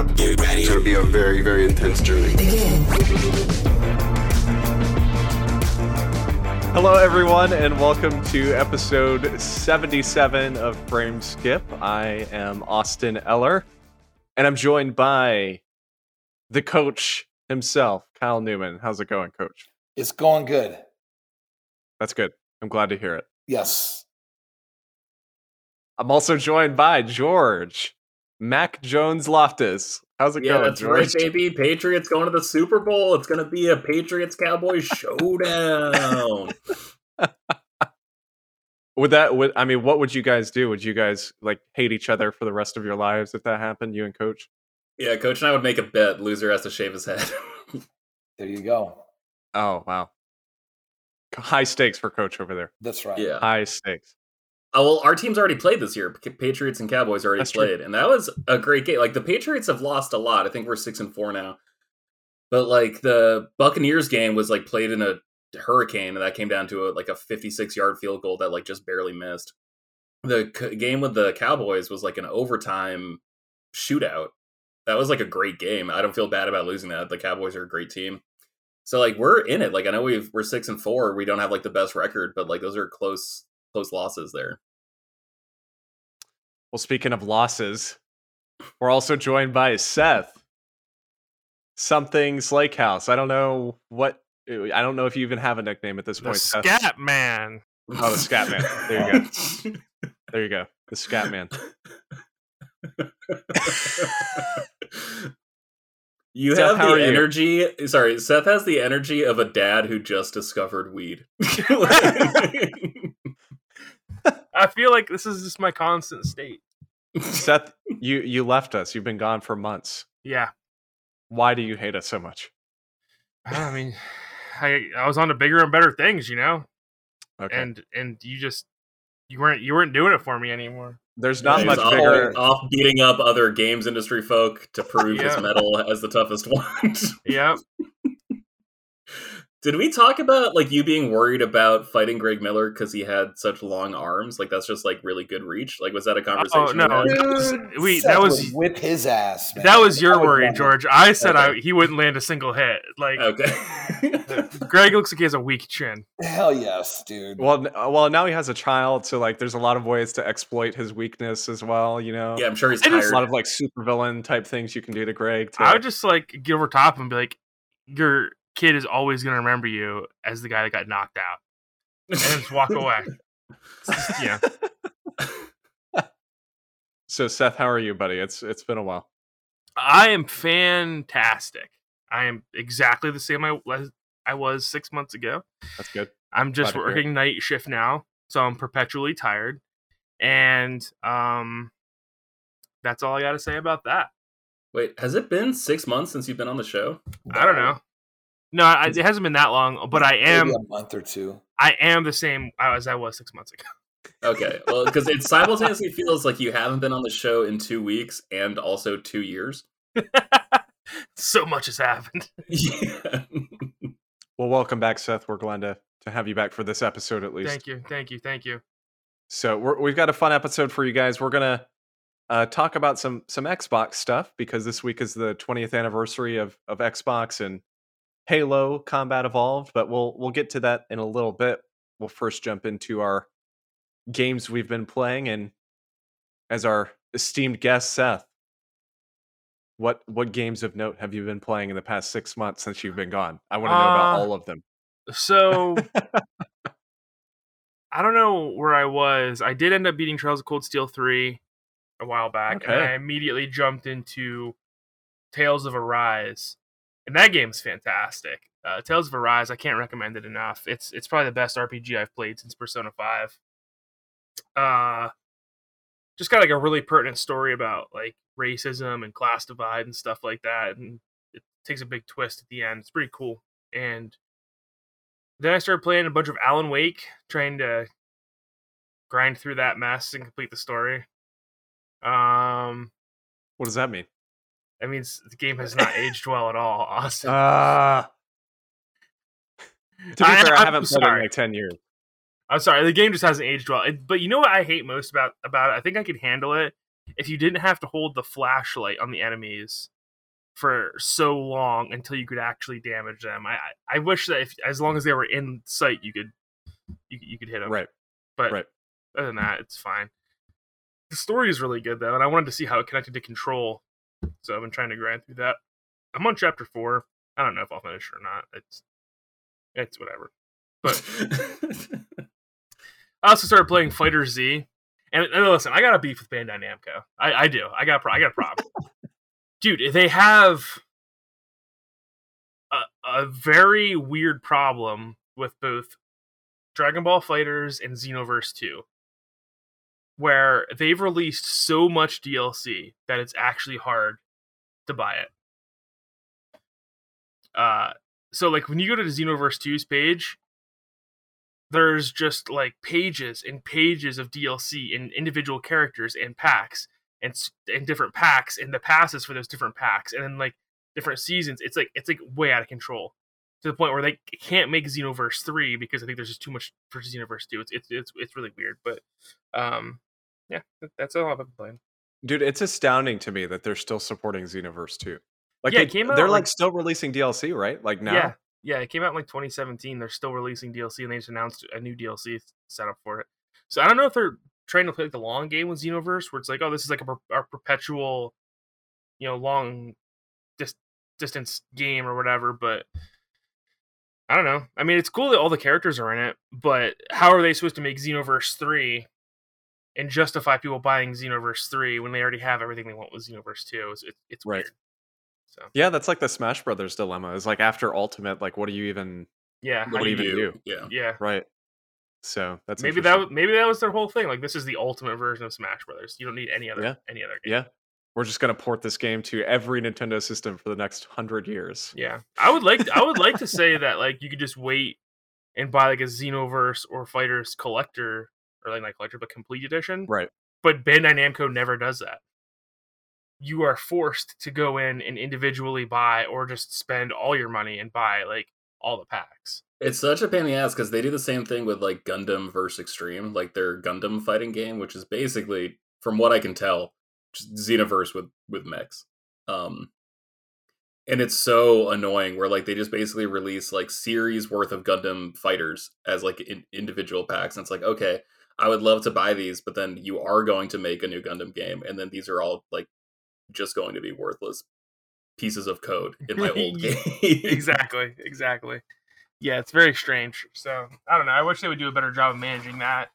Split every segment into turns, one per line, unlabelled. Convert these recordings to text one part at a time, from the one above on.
up. Get ready. It's gonna be a very, very intense journey. Begin.
Hello, everyone, and welcome to episode 77 of Frame Skip. I am Austin Eller, and I'm joined by the coach himself, Kyle Newman. How's it going, coach?
It's going good.
That's good. I'm glad to hear it.
Yes.
I'm also joined by George Mac Jones Loftus. How's it
yeah,
going,
that's
George?
right, baby. Patriots going to the Super Bowl. It's going to be a Patriots Cowboys showdown.
would that would I mean, what would you guys do? Would you guys like hate each other for the rest of your lives if that happened, you and coach?
Yeah, coach and I would make a bet. Loser has to shave his head.
there you go.
Oh wow. High stakes for coach over there.
That's right.
Yeah.
High stakes.
Oh, well, our team's already played this year. Patriots and Cowboys already
That's
played,
true.
and that was a great game. Like the Patriots have lost a lot. I think we're six and four now. But like the Buccaneers game was like played in a hurricane, and that came down to a, like a fifty-six yard field goal that like just barely missed. The c- game with the Cowboys was like an overtime shootout. That was like a great game. I don't feel bad about losing that. The Cowboys are a great team. So like we're in it. Like I know we've we're six and four. We don't have like the best record, but like those are close close losses there.
Well, speaking of losses, we're also joined by Seth. Something's Slake House. I don't know what. I don't know if you even have a nickname at this
The
point. Seth.
Scat Man.
Oh, the Scat Man. There you go. There you go. The Scat Man.
you
Seth,
have
how are
the
you?
energy. Sorry, Seth has the energy of a dad who just discovered weed.
I feel like this is just my constant state.
Seth, you you left us. You've been gone for months.
Yeah.
Why do you hate us so much?
I mean, I I was on to bigger and better things, you know,
Okay.
and and you just you weren't you weren't doing it for me anymore.
There's not
He's
much
off,
bigger.
off beating up other games industry folk to prove his
Yeah.
mettle as the toughest one.
Yep.
Did we talk about like you being worried about fighting Greg Miller because he had such long arms? Like that's just like really good reach. Like was that a conversation?
Oh, no.
had?
That was- we-
Seth
that was-
whip his ass. Man.
That was your
That
worry,
wrong.
George. I said I he wouldn't land a single hit. Like
Okay.
Greg looks like he has a weak chin.
Hell yes, dude.
Well, uh, well, now he has a child, so like, there's a lot of ways to exploit his weakness as well. You know,
yeah, I'm sure he's
I just-
There's a lot of like supervillain type things you can do to Greg. To,
I would just like get over top and be like, your kid is always gonna remember you as the guy that got knocked out, and then just walk away. Just, yeah.
so Seth, how are you, buddy? It's it's been a while.
I am fantastic. I am exactly the same I was I was six months ago.
That's good.
I'm just
Glad to hear it.
working night shift now, so I'm perpetually tired, and um, that's all I got to say about that.
Wait, has it been six months since you've been on the show?
I don't know. No, I, it hasn't been that long, but I am
Maybe a month or two.
I am the same as I was six months ago.
Okay, well, because it simultaneously feels like you haven't been on the show in two weeks and also two years.
so much has happened.
Yeah.
Well, welcome back, Seth. We're glad to to have you back for this episode at least.
Thank you, thank you, thank you.
So we're, we've got a fun episode for you guys. We're gonna uh, talk about some some Xbox stuff because this week is the 20th anniversary of of Xbox and Halo Combat Evolved. But we'll we'll get to that in a little bit. We'll first jump into our games we've been playing, and as our esteemed guest Seth, what what games of note have you been playing in the past six months since you've been gone? I want to know about
Uh,
all of them.
So I don't know where I was. I did end up beating Trails of Cold Steel 3 a while back, and I immediately jumped into Tales of Arise. And that game's fantastic. Uh, Tales of Arise, I can't recommend it enough. It's it's probably the best RPG I've played since Persona 5. Uh just got like a really pertinent story about like racism and class divide and stuff like that and it takes a big twist at the end. It's pretty cool. And then I started playing a bunch of Alan Wake, trying to grind through that mess and complete the story. Um,
What does that mean?
That means the game has not aged well at all. Austin.
Ah. to be
I-
fair, I
I'm
haven't played it in like ten years.
I'm sorry, the game just hasn't aged well. It, but you know what I hate most about about it? I think I can handle it. if you didn't have to hold the flashlight on the enemies for so long until you could actually damage them. I I wish that if as long as they were in sight, you could you, you could hit them.
Right.
But
Right.
other than that, it's fine. The story is really good though, and I wanted to see how it connected to Control, so I've been trying to grind through that. I'm on chapter four. I don't know if I'll finish or not. It's it's whatever. But I also started playing FighterZ, and, and listen, I got a beef with Bandai Namco. I, I do. I got pro- I got a problem, dude. They have a, a very weird problem with both Dragon Ball FighterZ and Xenoverse Two, where they've released so much DLC that it's actually hard to buy it. Uh, so like when you go to the Xenoverse 2's page, there's just like pages and pages of DLC and individual characters and packs and and different packs and the passes for those different packs and then like different seasons. It's like it's like way out of control to the point where they can't make Xenoverse 3 because I think there's just too much for Xenoverse 2. It's it's it's, it's really weird, but um yeah, that's all I've been playing.
Dude, it's astounding to me that they're still supporting Xenoverse 2. Like
Yeah,
they,
came out,
they're
like-
like still releasing DLC, right? Like now.
Yeah, yeah, it came out in like 2017. They're still releasing DLC, and they just announced a new DLC setup for it. So I don't know if they're trying to play like the long game with Xenoverse, where it's like, oh, this is like a, per- a perpetual, you know, long dis- distance game or whatever. But I don't know. I mean, it's cool that all the characters are in it, but how are they supposed to make Xenoverse three? And justify people buying Xenoverse 3 when they already have everything they want with Xenoverse 2. It's, it's, it's
Right.
weird. So,
Yeah, that's like the Smash Brothers dilemma. Is like after Ultimate, like what do you even
yeah.
What do
do
you
you
even
do? Yeah.
Yeah.
right? So that's
maybe that was- maybe that was their whole thing. Like this is the ultimate version of Smash Brothers. You don't need any other
Yeah.
any other game.
Yeah. We're just gonna port this game to every Nintendo system for the next hundred years.
Yeah. I would like I would like to say that like you could just wait and buy like a Xenoverse or FighterZ collector or like collector but complete edition.
Right.
But Bandai Namco never does that. You are forced to go in and individually buy or just spend all your money and buy like all the packs.
It's such a pain in the ass because they do the same thing with like Gundam versus Extreme, like their Gundam fighting game, which is basically, from what I can tell, just Xenoverse with with mechs. Um, and it's so annoying where like they just basically release like series worth of Gundam fighters as like in, individual packs, and it's like okay, I would love to buy these, but then you are going to make a new Gundam game, and then these are all like just going to be worthless pieces of code in my old game.
exactly, exactly. Yeah, it's very strange. So I don't know. I wish they would do a better job of managing that.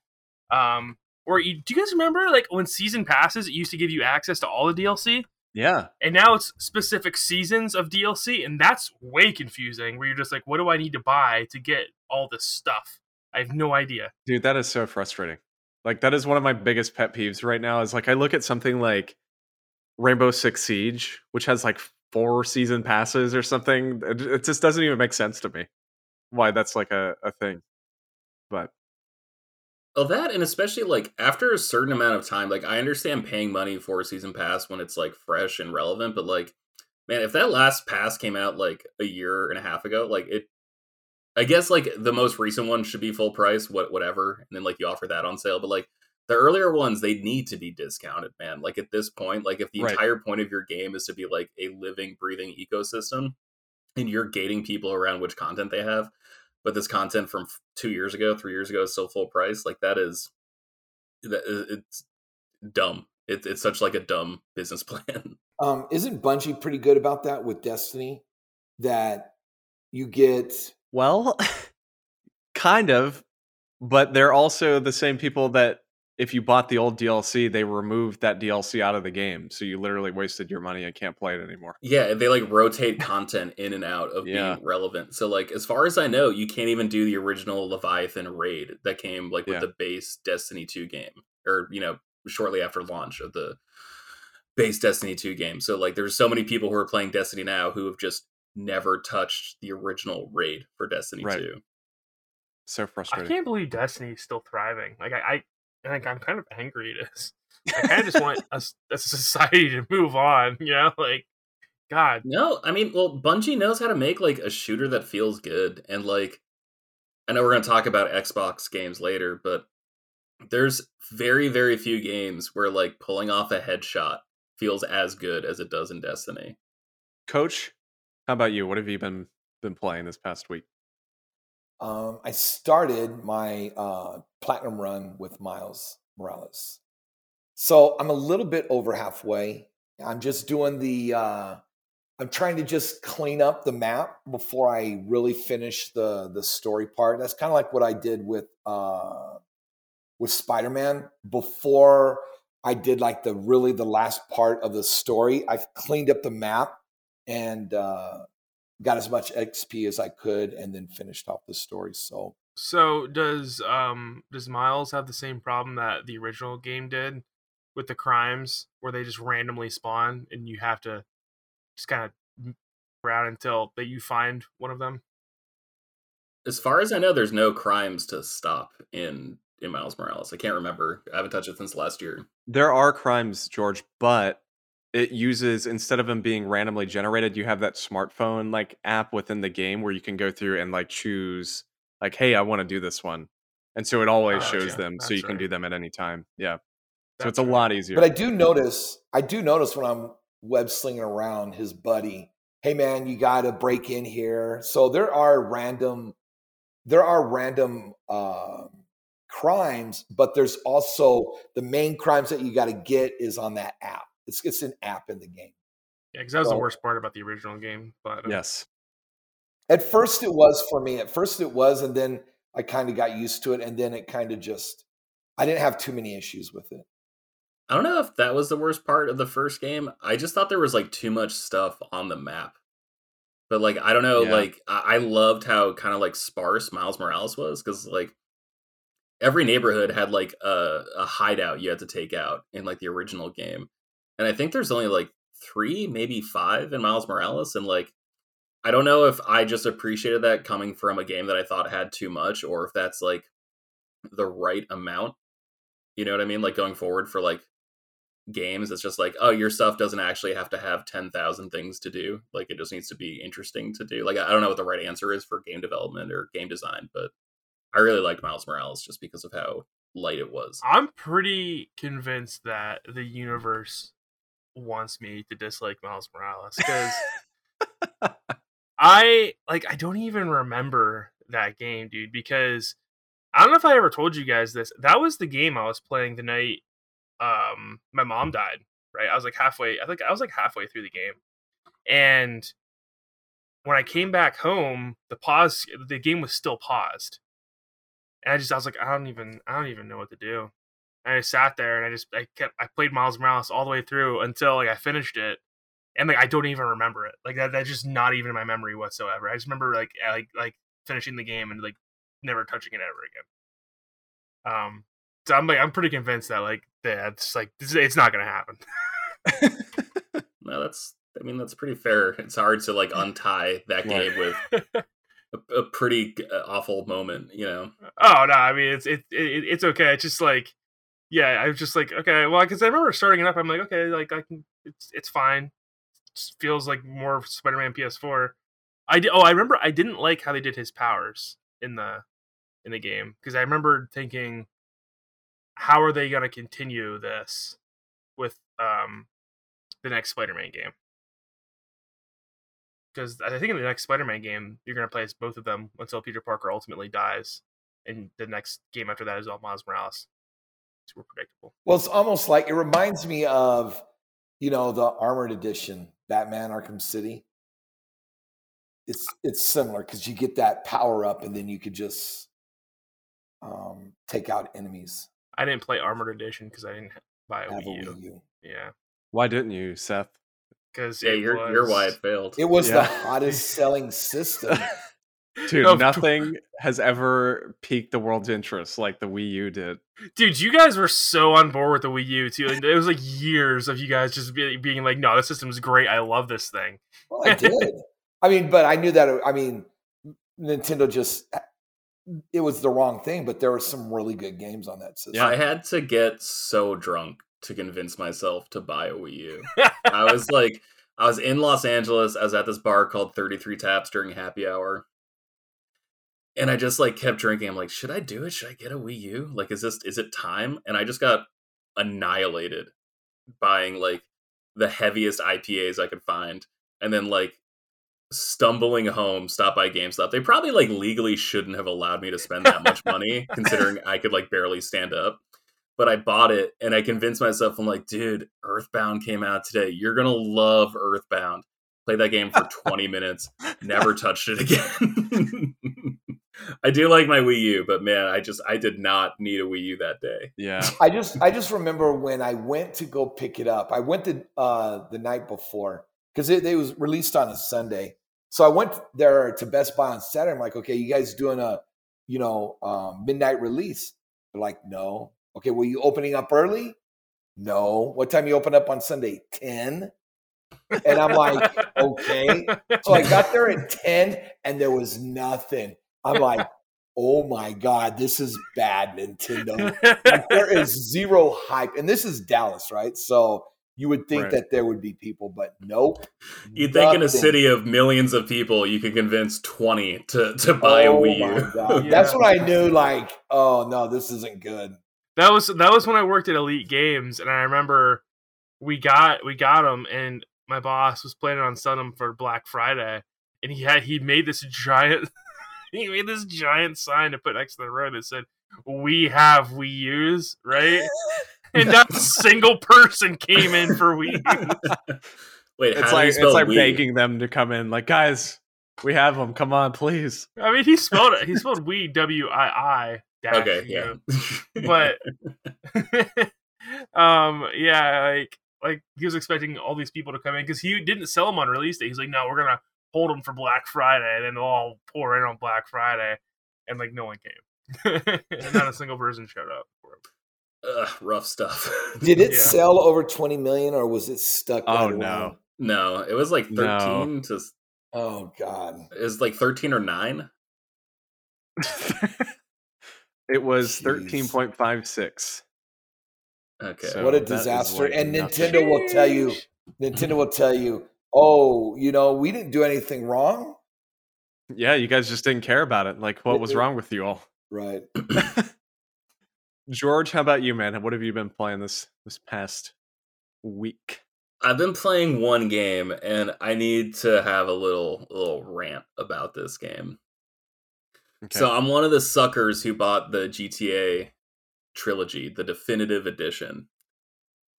Um, or you, do you guys remember like when season passes, it used to give you access to all the DLC,
Yeah.
and now it's specific seasons of DLC, and that's way confusing. Where you're just like, what do I need to buy to get all this stuff? I have no idea.
Dude, that is so frustrating. Like that is one of my biggest pet peeves right now. Is like I look at something like Rainbow Six Siege, which has like four season passes or something. It, it just doesn't even make sense to me why that's like a, a thing. But
Well, that and especially like after a certain amount of time, like I understand paying money for a season pass when it's like fresh and relevant, but like, man, if that last pass came out like a year and a half ago, like it, I guess like the most recent one should be full price, what whatever, and then like you offer that on sale. But like the earlier ones, they need to be discounted, man. Like at this point, like if the
Right.
entire point of your game is to be like a living, breathing ecosystem, and you're gating people around which content they have, but this content from two years ago, three years ago is still full price. Like that is, that it's dumb. It, it's such like a dumb business plan.
Um, isn't Bungie pretty good about that with Destiny? That you get
well, kind of. But they're also the same people that if you bought the old DLC, they removed that DLC out of the game. So you literally wasted your money and can't play it anymore.
Yeah, they like rotate content in and out of
Yeah.
being relevant. So like as far as I know, you can't even do the original Leviathan raid that came like with
Yeah.
the base Destiny 2 game or you know, shortly after launch of the base Destiny 2 game. So like there's so many people who are playing Destiny now who have just never touched the original raid for Destiny
Right.
2.
So frustrating.
I can't believe Destiny is still thriving. Like I, I, I think I'm kind of angry it is. I kind of just want us as a society to move on. You know, like God.
No, I mean, well, Bungie knows how to make like a shooter that feels good, and like, I know we're gonna talk about Xbox games later, but There's very very few games where like pulling off a headshot feels as good as it does in Destiny.
Coach, how about you? What have you been been playing this past week?
Um, I started my uh, platinum run with Miles Morales. So I'm a little bit over halfway. I'm just doing the uh, I'm trying to just clean up the map before I really finish the the story part. That's kind of like what I did with uh with Spider-Man before I did like the really the last part of the story. I've cleaned up the map and uh got as much XP as I could and then finished off the story. So
So does um does Miles have the same problem that the original game did with the crimes where they just randomly spawn and you have to just kind of around until that you find one of them?
As far as I know, there's no crimes to stop in in Miles Morales. I can't remember. I haven't touched it since last year.
There are crimes, George, but it uses instead of them being randomly generated, you have that smartphone like app within the game where you can go through and like choose like, hey, I want to do this one. And so it always
Oh,
shows
yeah,
them so
that's
you can do them at any time. Yeah. So
That's
it's a
right.
lot easier.
But I do notice, I do notice when I'm web slinging around his buddy, hey man, you got to break in here. So there are random, there are random um crimes, but there's also the main crimes that you got to get is on that app. It's it's an app in the game.
Yeah, because that was the worst part about the original game. But uh,
yes.
At first it was for me. At first it was, and then I kind of got used to it, and then it kind of just, I didn't have too many issues with it.
I don't know if that was the worst part of the first game. I just thought there was like too much stuff on the map. But like I don't know,
Yeah.
like I, I loved how kind of like sparse Miles Morales was because like every neighborhood had like a, a hideout you had to take out in like the original game, and I think there's only like three, maybe five in Miles Morales, and like I don't know if I just appreciated that coming from a game that I thought had too much, or if that's like the right amount. You know what I mean? Like going forward for like games, it's just like, oh, your stuff doesn't actually have to have ten thousand things to do. Like it just needs to be interesting to do. Like I don't know what the right answer is for game development or game design, but I really liked Miles Morales just because of how light it was.
I'm pretty convinced that the universe wants me to dislike Miles Morales because I like I don't even remember that game, dude. Because I don't know if I ever told you guys this. That was the game I was playing the night um my mom died. Right, I was like halfway. I think I was like halfway through the game, and when I came back home, the pause, the game was still paused, and I just I was like, I don't even I don't even know what to do. I sat there and I just I kept I played Miles Morales all the way through until like I finished it, and like I don't even remember it. Like that that's just not even in my memory whatsoever. I just remember like like like finishing the game and like never touching it ever again. Um, so I'm like I'm pretty convinced that like that's like this, it's not gonna happen.
No, that's I mean that's pretty fair. It's hard to like untie that game with a, a pretty uh, awful moment, you know.
Oh no, I mean it's it, it it's okay. It's just like yeah, I was just like okay, well, because I remember starting it up. I'm like okay, like I can, it's it's fine. It feels like more Spider-Man PS4. I did. Oh, I remember I didn't like how they did his powers in the in the game because I remember thinking, how are they gonna continue this with um the next Spider-Man game? Because I think in the next Spider-Man game, you're gonna play as both of them until Peter Parker ultimately dies and the next game after that is all Miles Morales. Super predictable.
Well, it's almost like it reminds me of, you know, the armored edition, Batman Arkham City. It's it's similar because you get that power up, and then you could just um, take out enemies.
I didn't play Armored Edition because I didn't buy a
Have a
Wii U.
Wii U.
Yeah,
Why didn't you, Seth?
because
Yeah, you're you're why it failed.
It was the hottest selling system.
Dude,
No,
nothing has ever piqued the world's interest like the Wii U did.
Dude, you guys were so on board with the Wii U too. And it was like years of you guys just be, being like, "No, this system is great. I love this thing."
Well, I did. I mean, but I knew that. it- I mean, Nintendo just eh, it was the wrong thing. But there were some really good games on that system.
Yeah, I had to get so drunk to convince myself to buy a Wii U. I was like, I was in Los Angeles. I was at this bar called 33 Taps during happy hour. And I just like kept drinking. I'm like, should I do it? Should I get a Wii U? Like, is this is it time? And I just got annihilated buying like the heaviest IPAs I could find, and then like stumbling home, stop by GameStop. They probably like legally shouldn't have allowed me to spend that much money, considering I could like barely stand up. But I bought it and I convinced myself, I'm like, dude, Earthbound came out today. You're gonna love Earthbound. Played that game for 20 minutes, never touched it again. I do like my Wii U, but man, I just I did not need a Wii U that day.
Yeah.
I just I just remember when I went to go pick it up. I went the uh, the night before because it, it, was released on a Sunday. So I went there to Best Buy on Saturday. I'm like, okay, you guys doing a you know um, midnight release? They're like, no. Okay, were you opening up early? No. What time you open up on Sunday? Ten. And I'm like, okay. So I got there at 10 and there was nothing. I'm like, oh my God, this is bad, Nintendo. Like, there is zero hype. And this is Dallas, right? So you would think
Right.
that there would be people, but nope.
You'd think in a city of millions of people, you could convince 20 to, to buy
oh
a Wii U.
Yeah.
That's when I knew, like, oh no, this isn't good.
That was that was when I worked at Elite Games, and I remember we got we got them, and my boss was planning on selling them for Black Friday, and he had he made this giant he made this giant sign to put next to the road that said "We have we use," right? and not a single person came in for Wii U.
Wait,
It's
how do
like
you
it's like
Wii?
begging them to come in. Like, guys, we have them. Come on, please.
I mean, he spelled it. He spelled we W I I.
Okay, yeah.
but um yeah like like he was expecting all these people to come in because he didn't sell them on release day he's like no we're gonna hold them for black friday and then they'll all pour in on black friday and like no one came and not a single person showed up for him.
Ugh, rough stuff.
Did it
Yeah.
sell over 20 million or was it stuck?
Oh,
right
no.
around-
no, it was like 13 to
Oh God.
it was like 13 or 9.
it was
Jeez.
thirteen point five six.
Okay.
So-
what a disaster.
like
and
nothing.
Nintendo will tell you, Nintendo will tell you, oh, you know, we didn't do anything wrong.
Yeah, you guys just didn't care about it. Like, what was wrong with you all?
Right.
George, how about you, man? What have you been playing this this past week?
I've been playing one game and I need to have a little little rant about this game.
Okay.
So I'm one of the suckers who bought the GTA trilogy, the definitive edition.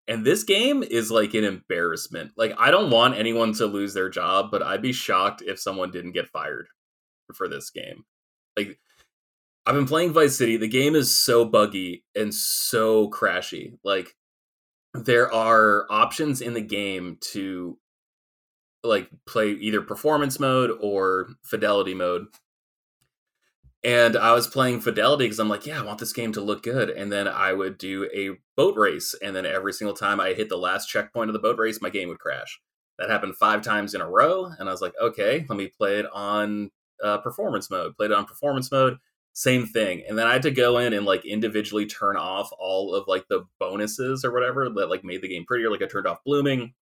And this game is like an embarrassment. Like I don't want anyone to lose their job, but I'd be shocked if someone didn't get fired for this game. Like I've been playing Vice City. The game is so buggy and so crashy. Like there are options in the game to like play either performance mode or fidelity mode and I was playing Fidelity because I'm like, yeah, I want this game to look good. And then I would do a boat race. And then every single time I hit the last checkpoint of the boat race, my game would crash. That happened five times in a row. And I was like, okay, let me play it on uh, performance mode. Played it on performance mode. Same thing. And then I had to go in and like individually turn off all of like the bonuses or whatever that like made the game prettier. Like I turned off blooming.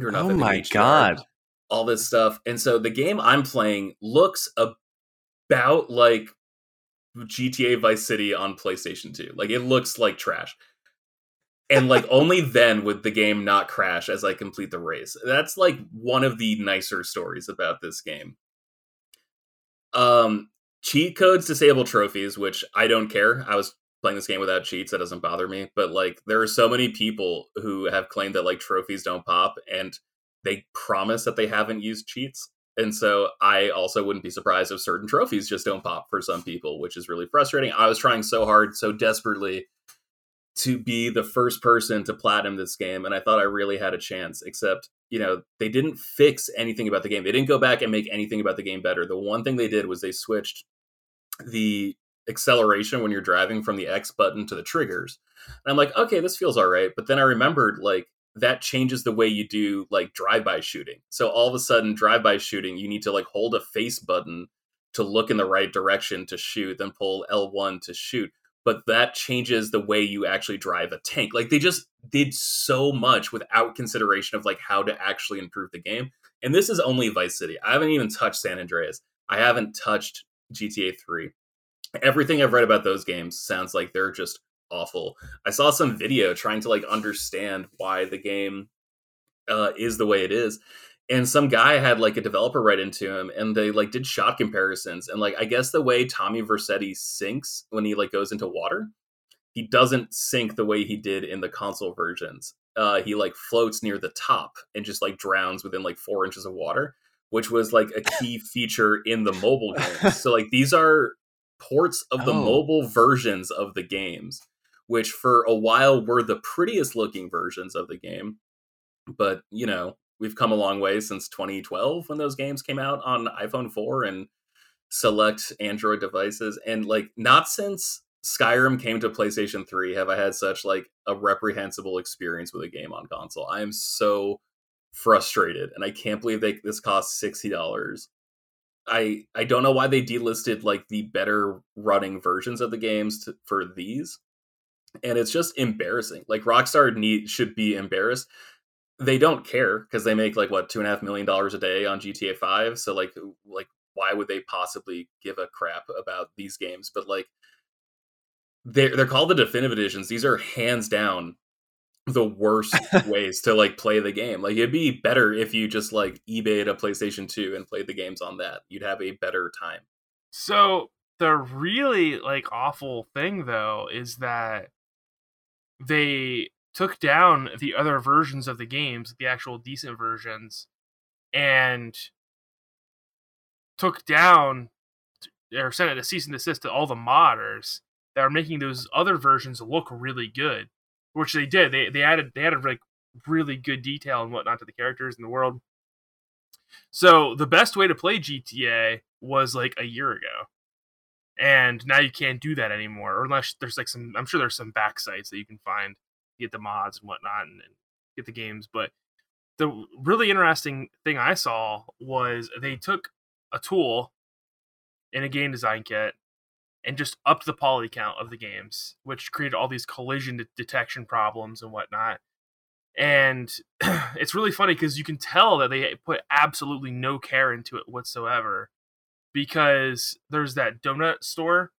turned
oh my god!
all this stuff. And so the game I'm playing looks about like GTA Vice City on PlayStation 2. Like it looks like trash. And like only then would the game not crash as I complete the race. That's like one of the nicer stories about this game. Um cheat codes disable trophies, which I don't care. I was playing this game without cheats, that doesn't bother me. But like there are so many people who have claimed that like trophies don't pop and they promise that they haven't used cheats. And so I also wouldn't be surprised if certain trophies just don't pop for some people, which is really frustrating. I was trying so hard, so desperately to be the first person to platinum this game, and I thought I really had a chance, except, you know, they didn't fix anything about the game. They didn't go back and make anything about the game better. The one thing they did was they switched the acceleration when you're driving from the X button to the triggers. And I'm like, okay, this feels all right. But then I remembered, like, that changes the way you do like drive-by shooting. So all of a sudden, drive-by shooting, you need to like hold a face button to look in the right direction to shoot, then pull L1 to shoot. But that changes the way you actually drive a tank. Like they just did so much without consideration of like how to actually improve the game. And this is only Vice City. I haven't even touched San Andreas. I haven't touched GTA 3. Everything I've read about those games sounds like they're just awful. I saw some video trying to like understand why the game uh, is the way it is. And some guy had like a developer write into him and they like did shot comparisons. And like I guess the way Tommy Vercetti sinks when he like goes into water, he doesn't sink the way he did in the console versions. Uh, he like floats near the top and just like drowns within like four inches of water, which was like a key feature in the mobile games. So like these are ports of the
Oh.
mobile versions of the games, which for a while were the prettiest looking versions of the game. But you know, we've come a long way since 2012 when those games came out on iPhone 4 and select Android devices. And like not since Skyrim came to PlayStation 3 have I had such like a reprehensible experience with a game on console. I am so frustrated and I can't believe they this cost $60. I I don't know why they delisted like the better running versions of the games to, for these. And it's just embarrassing. Like Rockstar need should be embarrassed they don't care because they make like what two and a half million dollars a day on GTA Five. So like like why would they possibly give a crap about these games? But like they're they're called the definitive editions. These are hands down the worst ways to like play the game. Like it'd be better if you just like eBayed a PlayStation 2 and played the games on that. You'd have a better time.
So the really like awful thing though is that they took down the other versions of the games, the actual decent versions, and took down or sent a cease and desist to all the modders that are making those other versions look really good. Which they did. They they added they added like really good detail and whatnot to the characters in the world. So the best way to play GTA was like a year ago. And now you can't do that anymore. Or unless there's like some I'm sure there's some back sites that you can find get the mods and whatnot and, and get the games. But the really interesting thing I saw was they took a tool in a game design kit and just upped the poly count of the games, which created all these collision de- detection problems and whatnot. And it's really funny because you can tell that they put absolutely no care into it whatsoever. Because there's that donut store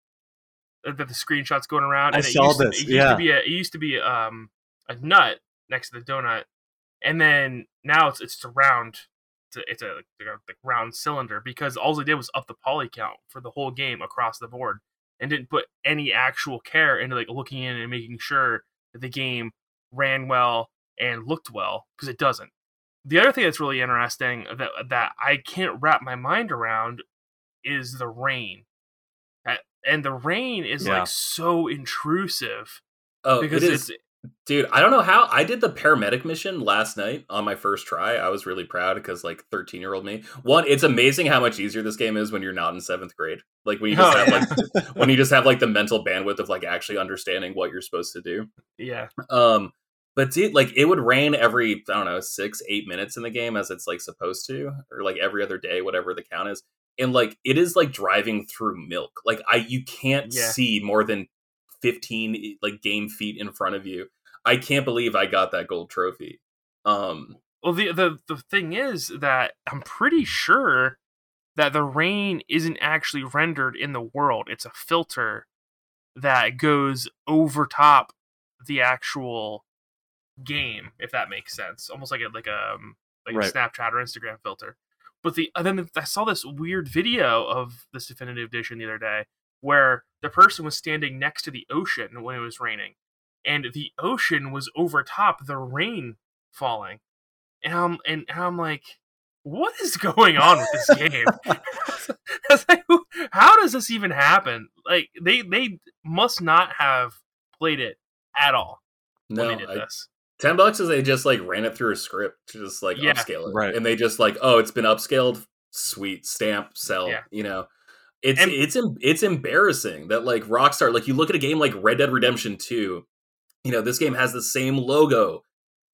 that the screenshots going around.
I
and
saw
used to-
this,
it used
yeah.
to be a, it used to be um a nut next to the donut, and then now it's it's a round. It's a, it's a, like a like round cylinder because all they did was up the poly count for the whole game across the board and didn't put any actual care into like looking in and making sure that the game ran well and looked well because it doesn't. The other thing that's really interesting that that I can't wrap my mind around is the rain. And the rain is
Yeah.
like so intrusive
Oh,
because
it is,
it's
dude. I don't know how I did the paramedic mission last night on my first try. I was really proud because like thirteen year old me. One, it's amazing how much easier this game is when you're not in seventh grade. Like when you just
Oh,
have
yeah.
like when you just have like the mental bandwidth of like actually understanding what you're supposed to do.
yeah.
Um, but dude, like it would rain every I don't know six eight minutes in the game as it's like supposed to, or like every other day, whatever the count is. And like it is like driving through milk. Like I you can't
Yeah.
see more than fifteen like game feet in front of you. I can't believe I got that gold trophy. Um,
Well, the the the thing is that I'm pretty sure that the rain isn't actually rendered in the world. It's a filter that goes over top the actual game, if that makes sense. Almost like a like a um, like
Right.
a Snapchat or Instagram filter. But the and then I saw this weird video of this definitive edition the other day where the person was standing next to the ocean when it was raining, and the ocean was over top the rain falling, and I'm and, and I'm like, what is going on with this game? Like, how does this even happen? Like they they must not have played it at all
no,
when they did
I-
this.
ten bucks is they just like ran it through a script to just like
Yeah.
upscale it,
Right.
And they just like, oh, it's been upscaled. Sweet stamp, sell.
Yeah.
You know, it's
And-
it's it's embarrassing that like Rockstar, like you look at a game like Red Dead Redemption Two, you know, this game has the same logo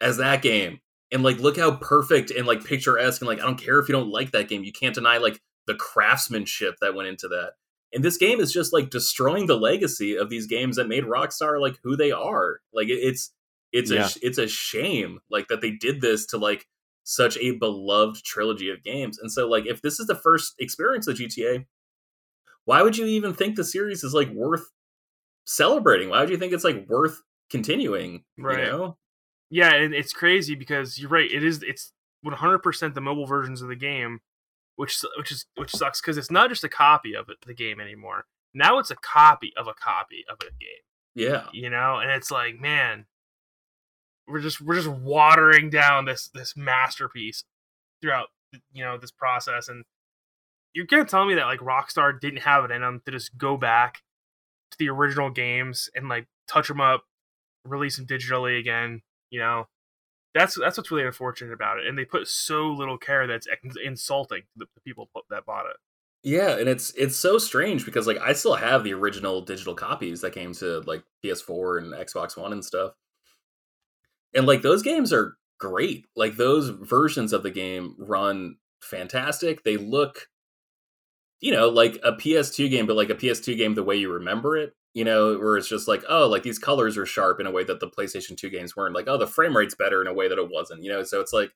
as that game, and like look how perfect and like picturesque and like I don't care if you don't like that game, you can't deny like the craftsmanship that went into that. And this game is just like destroying the legacy of these games that made Rockstar like who they are. Like it's it's
Yeah.
a it's a shame like that they did this to like such a beloved trilogy of games. And so like if this is the first experience of GTA, why would you even think the series is like worth celebrating? Why would you think it's like worth continuing?
Right.
You know?
Yeah, and it's crazy because you're right. It is. It's 100 percent the mobile versions of the game, which which is which sucks because it's not just a copy of it, the game anymore. Now it's a copy of a copy of a game.
Yeah.
You know, and it's like, man, we're just we're just watering down this this masterpiece throughout you know this process, and you're gonna tell me that like Rockstar didn't have it in them to just go back to the original games and like touch them up, release them digitally again. You know, that's that's what's really unfortunate about it, and they put so little care that's insulting to the, the people that bought it.
Yeah, and it's it's so strange because like I still have the original digital copies that came to like PS4 and Xbox One and stuff. And like those games are great. Like those versions of the game run fantastic. They look you know, like a PS2 game, but like a PS2 game the way you remember it, you know, where it's just like, oh, like these colors are sharp in a way that the PlayStation 2 games weren't. Like, oh, the frame rate's better in a way that it wasn't, you know. So it's like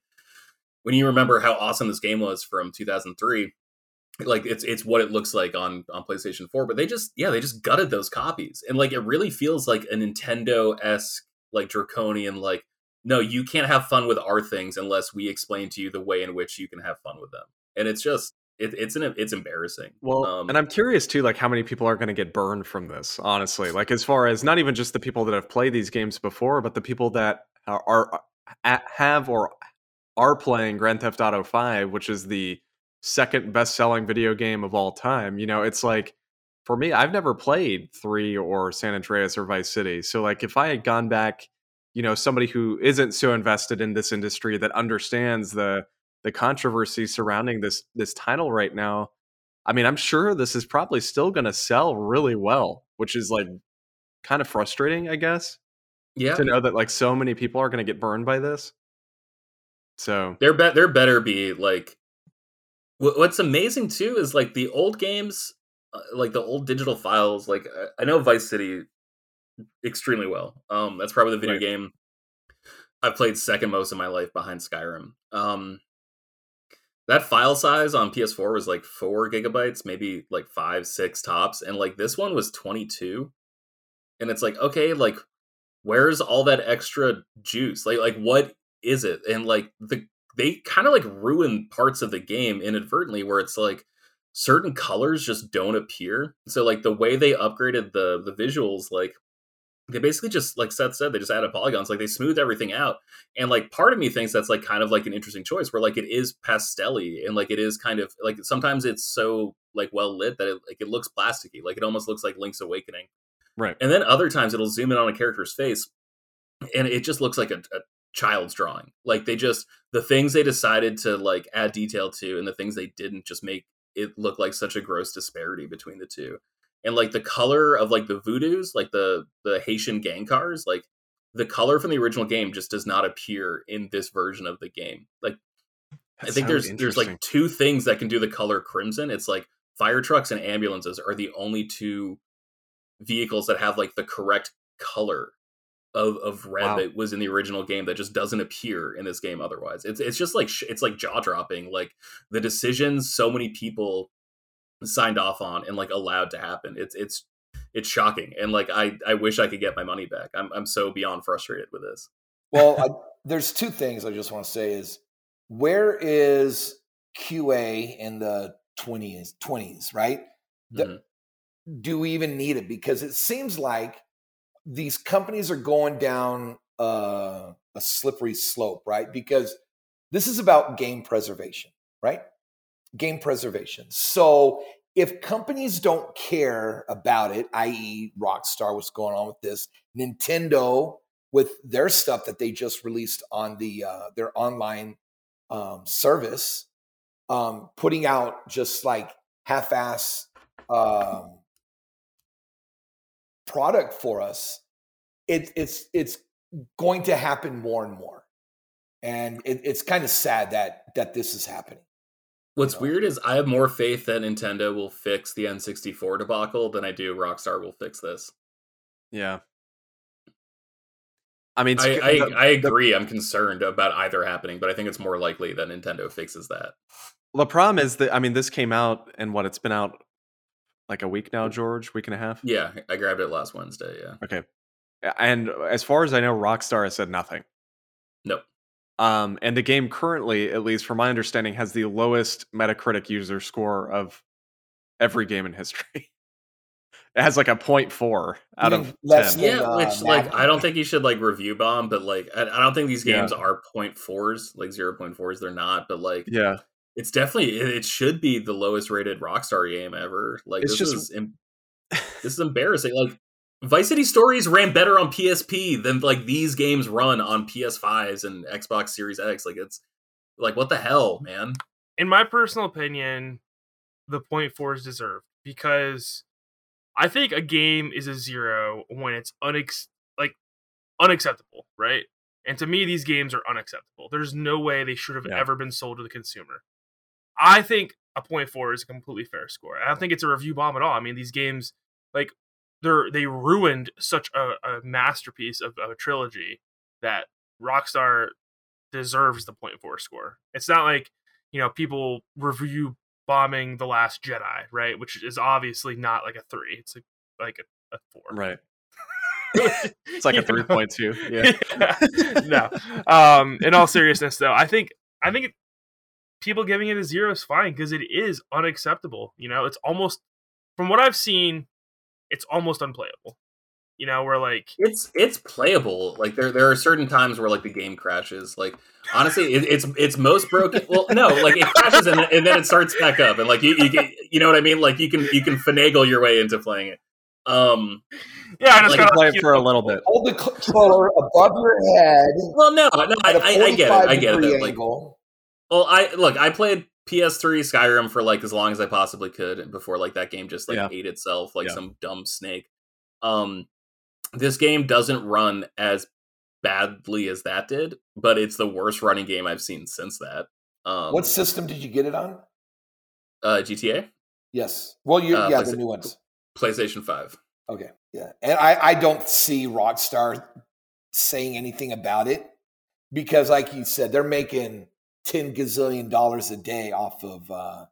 when you remember how awesome this game was from 2003, like it's it's what it looks like on on PlayStation 4, but they just yeah, they just gutted those copies. And like it really feels like a Nintendo-esque like draconian like no, you can't have fun with our things unless we explain to you the way in which you can have fun with them. And it's just it, it's an it's embarrassing.
Well, um, and I'm curious too, like how many people are going to get burned from this. Honestly, like as far as not even just the people that have played these games before, but the people that are, are at, have or are playing Grand Theft Auto Five, which is the second best-selling video game of all time. You know, it's like for me, I've never played three or San Andreas or Vice City. So like if I had gone back, you know, somebody who isn't so invested in this industry that understands the the controversy surrounding this this title right now, I mean, I'm sure this is probably still going to sell really well, which is like kind of frustrating, I guess.
Yeah.
To know that like so many people are going to get burned by this. So
there, be- there better be like. What's amazing too is like the old games, like the old digital files. Like I know Vice City extremely well. Um, that's probably the video right. game I've played second most in my life behind Skyrim. Um, that file size on PS4 was like four gigabytes, maybe like five, six tops, and like this one was 22. And it's like, okay, like where's all that extra juice? Like, like what is it? And like the they kind of like ruin parts of the game inadvertently, where it's like certain colors just don't appear. So like the way they upgraded the the visuals, like they basically just like Seth said, they just added polygons, like they smooth everything out. And like part of me thinks that's like kind of like an interesting choice where like it is pastelly and like it is kind of like sometimes it's so like well lit that it like it looks plasticky, like it almost looks like Link's Awakening.
Right.
And then other times it'll zoom in on a character's face and it just looks like a, a child's drawing. Like they just the things they decided to like add detail to and the things they didn't just make it looked like such a gross disparity between the two and like the color of like the voodoos, like the the Haitian gang cars, like the color from the original game just does not appear in this version of the game. Like that I think there's there's like two things that can do the color crimson. It's like fire trucks and ambulances are the only two vehicles that have like the correct color of, of red wow. that was in the original game that just doesn't appear in this game otherwise. It's it's just like it's like jaw dropping. Like the decisions so many people signed off on and like allowed to happen. It's it's it's shocking, and like I I wish I could get my money back. I'm I'm so beyond frustrated with this.
Well, I, there's two things I just want to say is where is QA in the 20s 20s right? The, mm-hmm. Do we even need it? Because it seems like these companies are going down uh, a slippery slope, right? Because this is about game preservation, right? game preservation. So if companies don't care about it, i.e., Rockstar, what's going on with this, Nintendo with their stuff that they just released on the uh, their online um, service, um, putting out just like half-ass um, product for us, it, it's it's going to happen more and more, and it, it's kind of sad that that this is happening.
What's weird is I have more faith that Nintendo will fix the N64 debacle than I do Rockstar will fix this.
Yeah. I mean,
I, I, the, I agree. The, I'm concerned about either happening, but I think it's more likely that Nintendo fixes that.
Well, the problem is that I mean, this came out and what it's been out like a week now, George, week and a half.
Yeah, I grabbed it last Wednesday. Yeah.
Okay. And as far as I know, Rockstar has said nothing.
Nope.
Um, and the game currently, at least from my understanding, has the lowest Metacritic user score of every game in history. It has like a 0.4 out of
Less
10.
than-
Yeah,
uh,
which like I don't think you should like review bomb, but like I, I don't think these
Yeah.
games are point fours, like zero point fours. They're not, but like
Yeah.
It's definitely it, it should be the lowest rated Rockstar game ever. Like
It's
this
just-
is em- this is embarrassing. Like Vice City Stories ran better on PSP than like these games run on PS5s and Xbox Series X. Like it's like what the hell, man?
in my personal opinion, the point four is deserved because I think a game is a zero when it's unex like unacceptable, right? And to me, these games are unacceptable. There's no way they should have
Yeah.
ever been sold to the consumer. I think a point four is a completely fair score. I don't think it's a review bomb at all. I mean, these games, like, they're they ruined such a, a masterpiece of, of a trilogy that Rockstar deserves the point four score. It's not like you know people review bombing the Last Jedi, right? Which is obviously not like a three. It's like like a, a four.
Right. It's like a 3.2. Yeah.
no. Um, in all seriousness, though, I think I think people giving it a zero is fine because it is unacceptable. You know, it's almost from what I've seen, it's almost unplayable. You know, where like
It's it's playable. Like there there are certain times where like the game crashes. Like honestly, it, it's it's most broken. Well, no, like it crashes and, and then it starts back up, and like you you get, you know what I mean. Like you can you can finagle your way into playing it. Um.
yeah, I just
Like,
gotta
Play it
you
for a little bit.
Hold the controller above your head
Well, no, no, I,
at a
I, I get it.
45
I get
degree
it. Like,
angle.
Well, I look. I played PS3 Skyrim for like as long as I possibly could before like that game just like
Yeah.
ate itself like
Yeah.
some dumb snake. Um, this game doesn't run as badly as that did, but it's the worst running game I've seen since that. Um,
what system did you get it on?
uh, GTA,
Yes. Well, you
Uh,
yeah,
PlayStation-
the new ones.
PlayStation Five.
Okay. Yeah. And I, I don't see Rockstar saying anything about it because, like you said, they're making 10 gazillion dollars a day off of. Uh,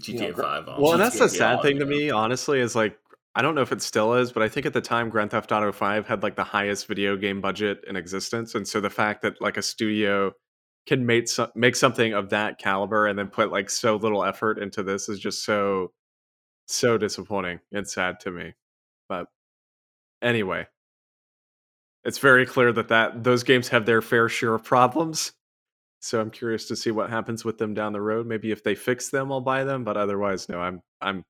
GTA
You know,
Five. on
Well, and that's the sad thing to me, honestly, is like I don't know if it still is, but I think at the time Grand Theft Auto 5 had like the highest video game budget in existence. And so the fact that like a studio can make some, make something of that caliber and then put like so little effort into this is just so so disappointing and sad to me. But anyway, it's very clear that that those games have their fair share of problems. So I'm curious to see what happens with them down the road. Maybe if they fix them, I'll buy them. But otherwise, no. I'm I'm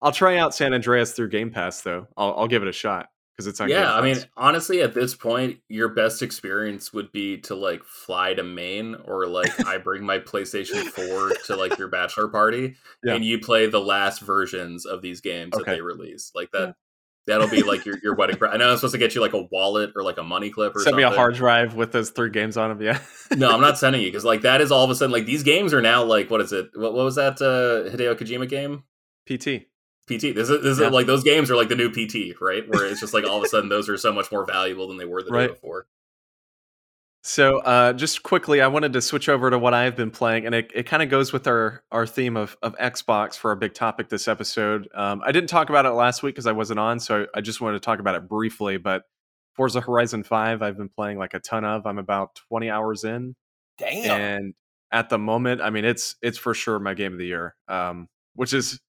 I'll try out San Andreas through Game Pass though. I'll I'll give it a shot because it's on.
yeah, I mean, honestly, at this point, your best experience would be to like fly to Maine or like I bring my PlayStation 4 to like your bachelor party
Yeah.
and you play the last versions of these games that they release. Like that that'll be like your, your wedding pre- I know I'm supposed to get you like a wallet or like a money clip or
send me
something.
a hard drive with those three games on them. Yeah.
no, I'm not sending you because like that is all of a sudden like these games are now like what is it? What, what was that uh Hideo Kojima game?
PT.
PT. This is, this
Yeah.
is like those games are like the new PT, right? Where it's just like all of a sudden those are so much more valuable than they were the
Right.
day before.
So, uh, just quickly, I wanted to switch over to what I've been playing, and it, it kind of goes with our our theme of of Xbox for our big topic this episode. Um, I didn't talk about it last week because I wasn't on, so I just wanted to talk about it briefly. But Forza Horizon Five, I've been playing like a ton of. I'm about 20 hours in,
damn.
and at the moment, I mean, it's it's for sure my game of the year, um, which is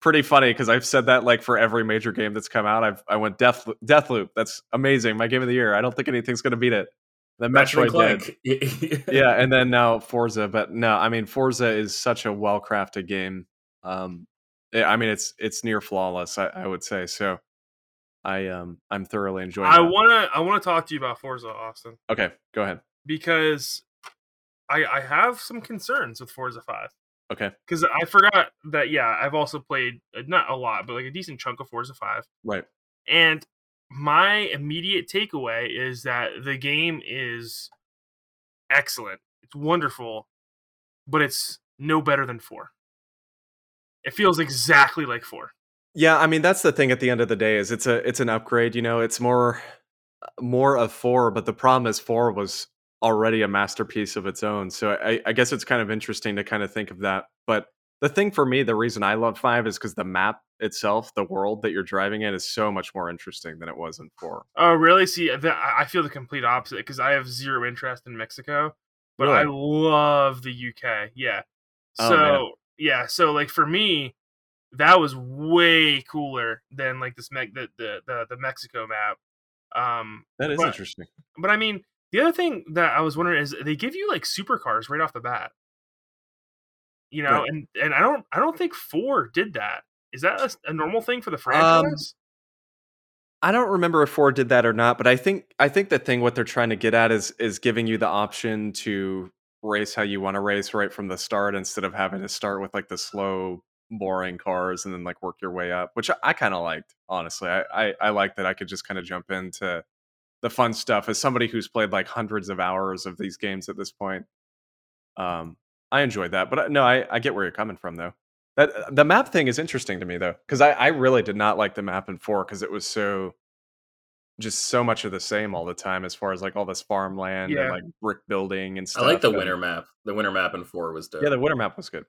pretty funny because I've said that like for every major game that's come out. I've I went Death Deathloop. That's amazing, my game of the year. I don't think anything's going to beat it.
Ratchet
Metroid did yeah, and then now Forza, but no, I mean Forza is such a well crafted game. Um, I mean it's it's near flawless, I, I would say. So, I um I'm thoroughly enjoying.
I
that.
wanna I wanna talk to you about Forza Austin
Okay, go ahead.
because I I have some concerns with Forza Five
Okay,
because I forgot that yeah I've also played uh, not a lot but like a decent chunk of Forza Five
right.
and my immediate takeaway is that the game is excellent it's wonderful but it's no better than four it feels exactly like four
Yeah, I mean that's the thing. At the end of the day, is it's a it's an upgrade. You know, it's more more of four, but the problem is four was already a masterpiece of its own. So I, I guess it's kind of interesting to kind of think of that. But the thing for me, the reason I love five is because the map itself, the world that you're driving in, is so much more interesting than it was in four.
Oh, really? See, the, I feel the complete opposite because I have zero interest in Mexico, but
Really?
I love the UK. Yeah.
Oh,
So
man.
yeah, so like for me, that was way cooler than like this me- the, the the the Mexico map. Um,
That is
But-
interesting.
but I mean, the other thing that I was wondering is they give you like supercars right off the bat. You know,
Right.
and and I don't I don't think four did that. Is that a, a normal thing for the
Um,
franchise?
I don't remember if Ford did that or not, but I think I think the thing what they're trying to get at is is giving you the option to race how you want to race right from the start instead of having to start with like the slow, boring cars and then like work your way up, which I, I kind of liked honestly. I, I I like that I could just kind of jump into the fun stuff as somebody who's played like hundreds of hours of these games at this point. Um, I enjoyed that, but uh, no, I I get where you're coming from though. That uh, the map thing is interesting to me though, because I, I really did not like the map in four because it was so just so much of the same all the time as far as like all this farmland
Yeah.
and like brick building and stuff.
I like the
and-
winter map. The winter map in four was dope.
Yeah, the winter map was good.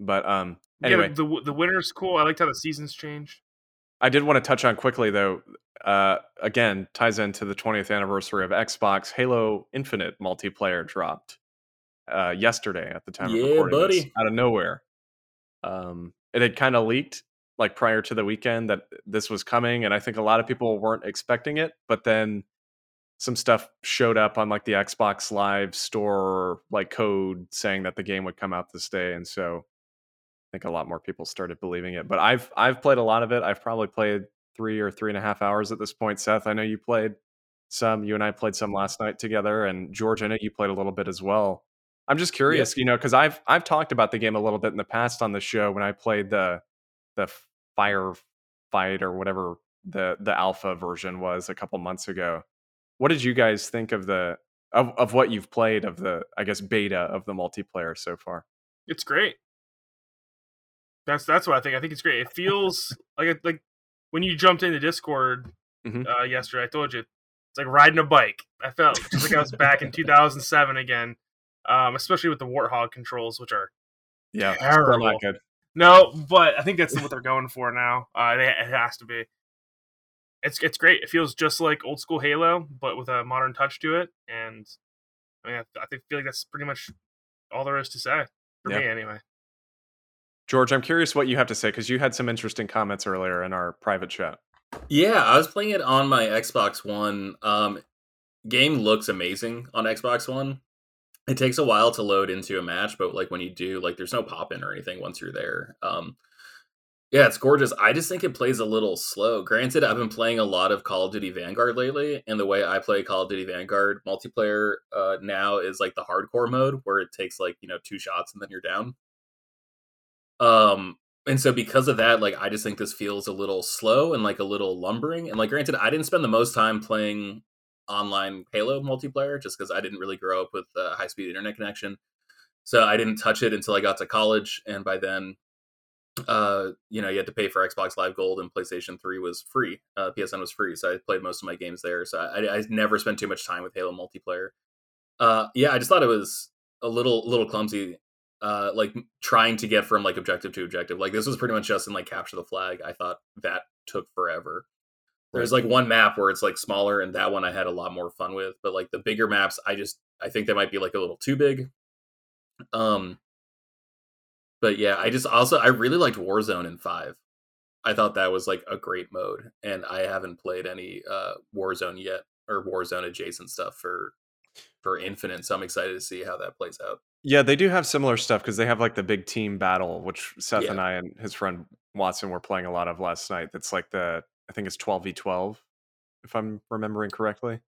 But um anyway,
yeah, the the winter's cool. I liked how the seasons changed.
I did want to touch on quickly though. Uh, again, ties into the 20th anniversary of Xbox. Halo Infinite multiplayer dropped uh, yesterday at the time
Yeah,
of recording this,
buddy.
out of nowhere. Um, it had kind of leaked like prior to the weekend that this was coming, and I think a lot of people weren't expecting it. But then some stuff showed up on like the Xbox Live store like code saying that the game would come out this day, and so I think a lot more people started believing it. But I've I've played a lot of it. I've probably played three or three and a half hours at this point. Seth, I know you played some. You and I played some last night together, and George, I know you played a little bit as well. I'm just curious, you know, because I've I've talked about the game a little bit in the past on the show when I played the the firefight or whatever the the alpha version was a couple months ago. What did you guys think of the of, of what you've played of the I guess beta of the multiplayer so far?
It's great. That's that's what I think. I think it's great. It feels like like when you jumped into Discord
Mhm.
uh, yesterday. I told you it's like riding a bike. I felt just like I was back in 2007 again. Um, especially with the Warthog controls, which are
Yeah,
Terrible.
not good.
no, but I think that's what they're going for now. Uh, it has to be. It's it's great. It feels just like old school Halo, but with a modern touch to it. And I mean, I, I think feel like that's pretty much all there is to say for
Yeah.
me, anyway.
George, I'm curious what you have to say because you had some interesting comments earlier in our private chat.
Yeah, I was playing it on my Xbox One. Um, game looks amazing on Xbox One. It takes a while to load into a match, but like when you do, like there's no pop in or anything once you're there. Um, yeah, it's gorgeous. I just think it plays a little slow. Granted, I've been playing a lot of Call of Duty Vanguard lately, and the way I play Call of Duty Vanguard multiplayer uh, now is like the hardcore mode, where it takes like you know two shots and then you're down. Um, and so because of that, like I just think this feels a little slow and like a little lumbering. And like granted, I didn't spend the most time playing online Halo multiplayer just because I didn't really grow up with a high speed internet connection. So I didn't touch it until I got to college, and by then, uh, you know, you had to pay for Xbox Live Gold, and PlayStation Three was free. Uh, PSN was free, so I played most of my games there. So I, I never spent too much time with Halo multiplayer. Uh, yeah, I just thought it was a little little clumsy uh like trying to get from like objective to objective like this was pretty much just in like capture the flag i thought that took forever there's like one map where it's like smaller and that one i had a lot more fun with but like the bigger maps i just i think they might be like a little too big um but yeah i just also i really liked warzone in five i thought that was like a great mode and i haven't played any uh warzone yet or warzone adjacent stuff for for infinite so i'm excited to see how that plays out
Yeah, they do have similar stuff because they have like the big team battle, which Seth
Yeah.
and I and his friend Watson were playing a lot of last night. That's like the I think it's twelve v twelve, if I'm remembering correctly.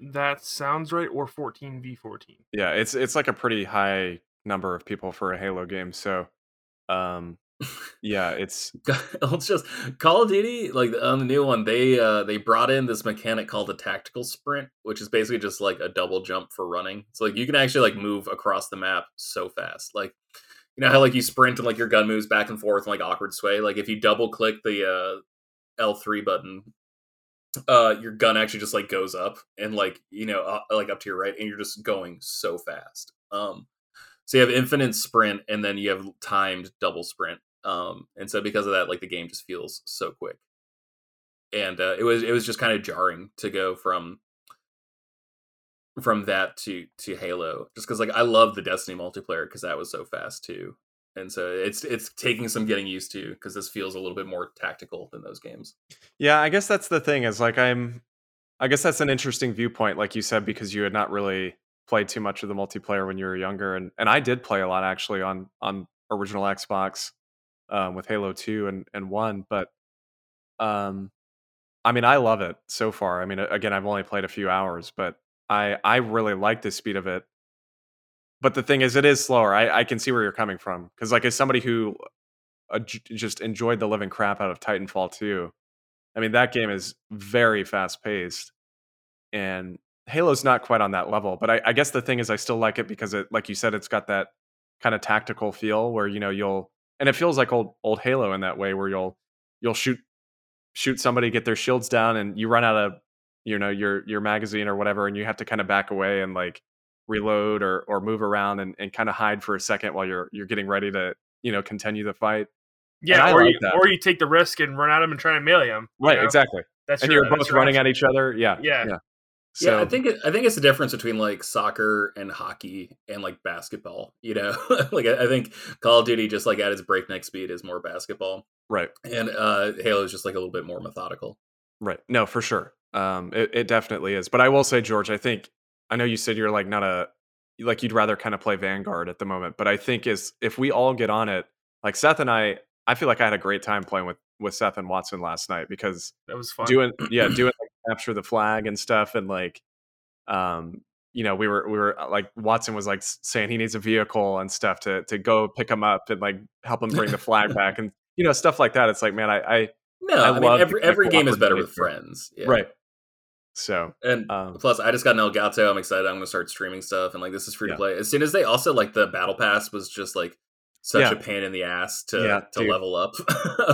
That sounds right, or 14v14.
Yeah, it's it's like a pretty high number of people for a Halo game. So, um, yeah, it's
it's just Call of Duty, like on the new one, they uh they brought in this mechanic called the tactical sprint, which is basically just like a double jump for running. So like you can actually like move across the map so fast. Like you know how like you sprint and like your gun moves back and forth in like awkward sway. Like if you double click the uh L3 button, uh your gun actually just like goes up and like you know uh, like up to your right and you're just going so fast. Um So you have infinite sprint, and then you have timed double sprint. Um, and so because of that, like the game just feels so quick. And uh, it was it was just kind of jarring to go from from that to to Halo, just because like I love the Destiny multiplayer because that was so fast too, and so it's it's taking some getting used to because this feels a little bit more tactical than those games.
Yeah, I guess that's the thing is like I'm I guess that's an interesting viewpoint like you said because you had not really played too much of the multiplayer when you were younger and and I did play a lot actually on on original Xbox um, with Halo 2 and and 1 but um I mean I love it so far. I mean again I've only played a few hours but I I really like the speed of it. But the thing is, it is slower. I, I can see where you're coming from because, like, as somebody who uh, just enjoyed the living crap out of Titanfall 2, I mean that game is very fast paced, and Halo's not quite on that level. But I, I guess the thing is, I still like it because it, like you said, it's got that kind of tactical feel where you know you'll, and it feels like old old Halo in that way where you'll you'll shoot shoot somebody, get their shields down, and you run out of you know your your magazine or whatever and you have to kind of back away and like reload or or move around and, and kind of hide for a second while you're you're getting ready to you know continue the fight
yeah or, like you, or you take the risk and run at him and try to melee him
right know? exactly that's and your, you're both running at each other yeah
yeah yeah
so, yeah, I think it, I think it's the difference between like soccer and hockey and like basketball. You know, like I, I, think Call of Duty just like at its breakneck speed is more basketball,
right?
And uh Halo is just like a little bit more methodical,
right? No, for sure. Um, it, it definitely is. But I will say, George, I think I know you said you're like not a like you'd rather kind of play Vanguard at the moment, but I think is if we all get on it, like Seth and I, I feel like I had a great time playing with with Seth and Watson last night because
that was fun.
Doing yeah, doing like capture the flag and stuff, and like, um, you know, we were we were uh, like Watson was like saying he needs a vehicle and stuff to to go pick him up and like help him bring the flag back and you know stuff like that. It's like man, I, I
no, I, I mean every every game is better with friends,
yeah. right? So
and um, plus, I just got an Elgato. I'm excited. I'm going to start streaming stuff, and like this is free to play. As soon as they also like the battle pass was just like such yeah. a pain in the ass to yeah, to dude. level up.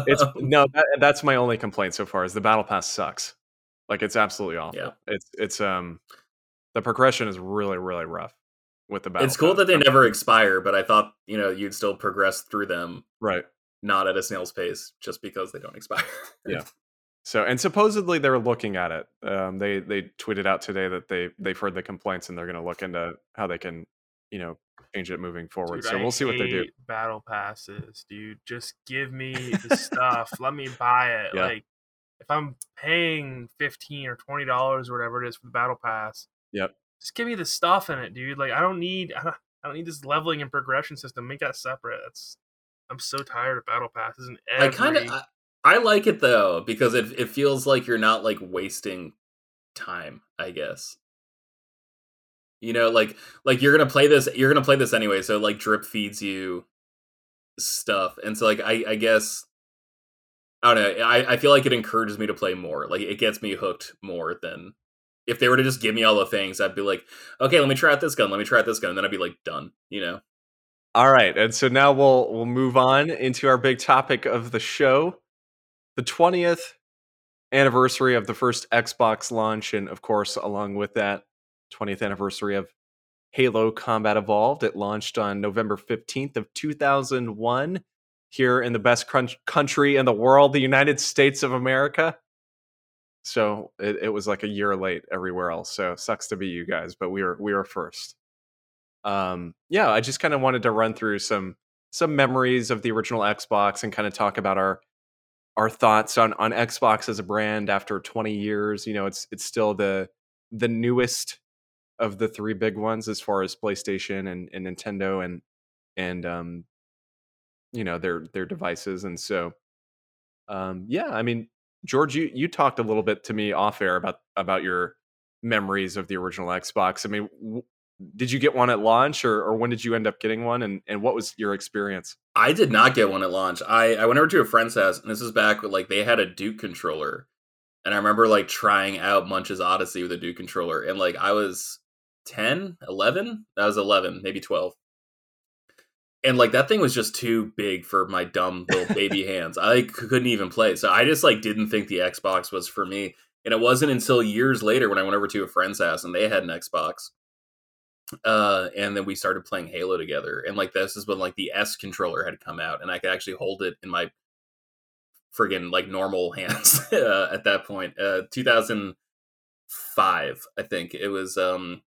it's no, that, that's my only complaint so far is the battle pass sucks. Like it's absolutely awful. Yeah. It's it's um the progression is really really rough with the battle.
It's cool
pass.
that they never expire, but I thought you know you'd still progress through them,
right?
Not at a snail's pace, just because they don't expire.
yeah. So and supposedly they're looking at it. Um, they they tweeted out today that they they've heard the complaints and they're going to look into how they can you know change it moving forward. Dude, so we'll see what they do.
Battle passes, dude. Just give me the stuff. Let me buy it. Yeah. Like if I'm paying fifteen or twenty dollars or whatever it is for the battle pass.
Yep.
Just give me the stuff in it, dude. Like I don't need I don't, I don't need this leveling and progression system. Make that separate. That's I'm so tired of battle passes and every...
I kind of I like it though because it it feels like you're not like wasting time. I guess you know, like like you're gonna play this. You're gonna play this anyway, so like drip feeds you stuff, and so like I I guess I don't know. I I feel like it encourages me to play more. Like it gets me hooked more than if they were to just give me all the things. I'd be like, okay, let me try out this gun. Let me try out this gun, and then I'd be like done. You know.
All right, and so now we'll we'll move on into our big topic of the show the 20th anniversary of the first Xbox launch, and of course, along with that, 20th anniversary of Halo Combat Evolved. It launched on November 15th of 2001 here in the best country in the world, the United States of America. So it, it was like a year late everywhere else. So sucks to be you guys, but we were we were first. Um, yeah, I just kind of wanted to run through some some memories of the original Xbox and kind of talk about our our thoughts on on Xbox as a brand after 20 years. You know, it's it's still the the newest of the three big ones as far as PlayStation and, and Nintendo and and um you know their their devices and so um yeah i mean george you you talked a little bit to me off air about about your memories of the original xbox i mean w- did you get one at launch or, or when did you end up getting one and, and what was your experience?
I did not get one at launch. I, I went over to a friend's house and this is back with like they had a duke controller and i remember like trying out munch's Oddysee with a duke controller and like i was 10 11 that was 11 maybe 12 and like that thing was just too big for my dumb little baby hands. I couldn't even play so i just like didn't think the xbox was for me and it wasn't until years later when i went over to a friend's house and they had an xbox uh, and then we started playing Halo together. And like this is when like the S controller had come out, and I could actually hold it in my friggin' like normal hands uh, at that point. Uh, 2005, I think it was. Um,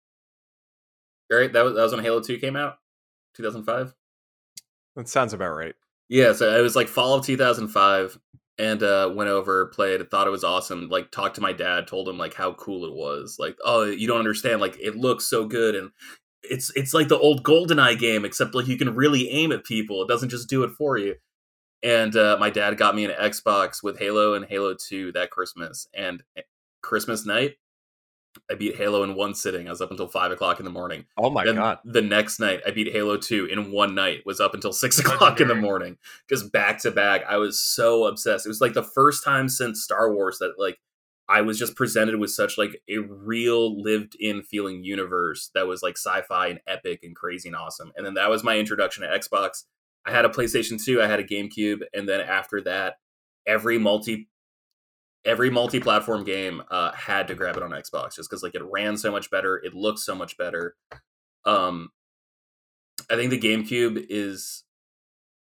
right, that was that was when Halo Two came out. 2005.
That sounds about right.
Yeah, so it was like fall of 2005 and uh went over played thought it was awesome like talked to my dad told him like how cool it was like oh you don't understand like it looks so good and it's it's like the old goldeneye game except like you can really aim at people it doesn't just do it for you and uh my dad got me an xbox with halo and halo 2 that christmas and eh, christmas night I beat Halo in one sitting. I was up until five o'clock in the morning.
Oh my
then
god!
The next night, I beat Halo Two in one night. Was up until six o'clock in the morning, just back to back. I was so obsessed. It was like the first time since Star Wars that like I was just presented with such like a real lived-in feeling universe that was like sci-fi and epic and crazy and awesome. And then that was my introduction to Xbox. I had a PlayStation Two, I had a GameCube, and then after that, every multi every multi-platform game uh, had to grab it on Xbox just because like it ran so much better, it looked so much better. Um, I think the GameCube is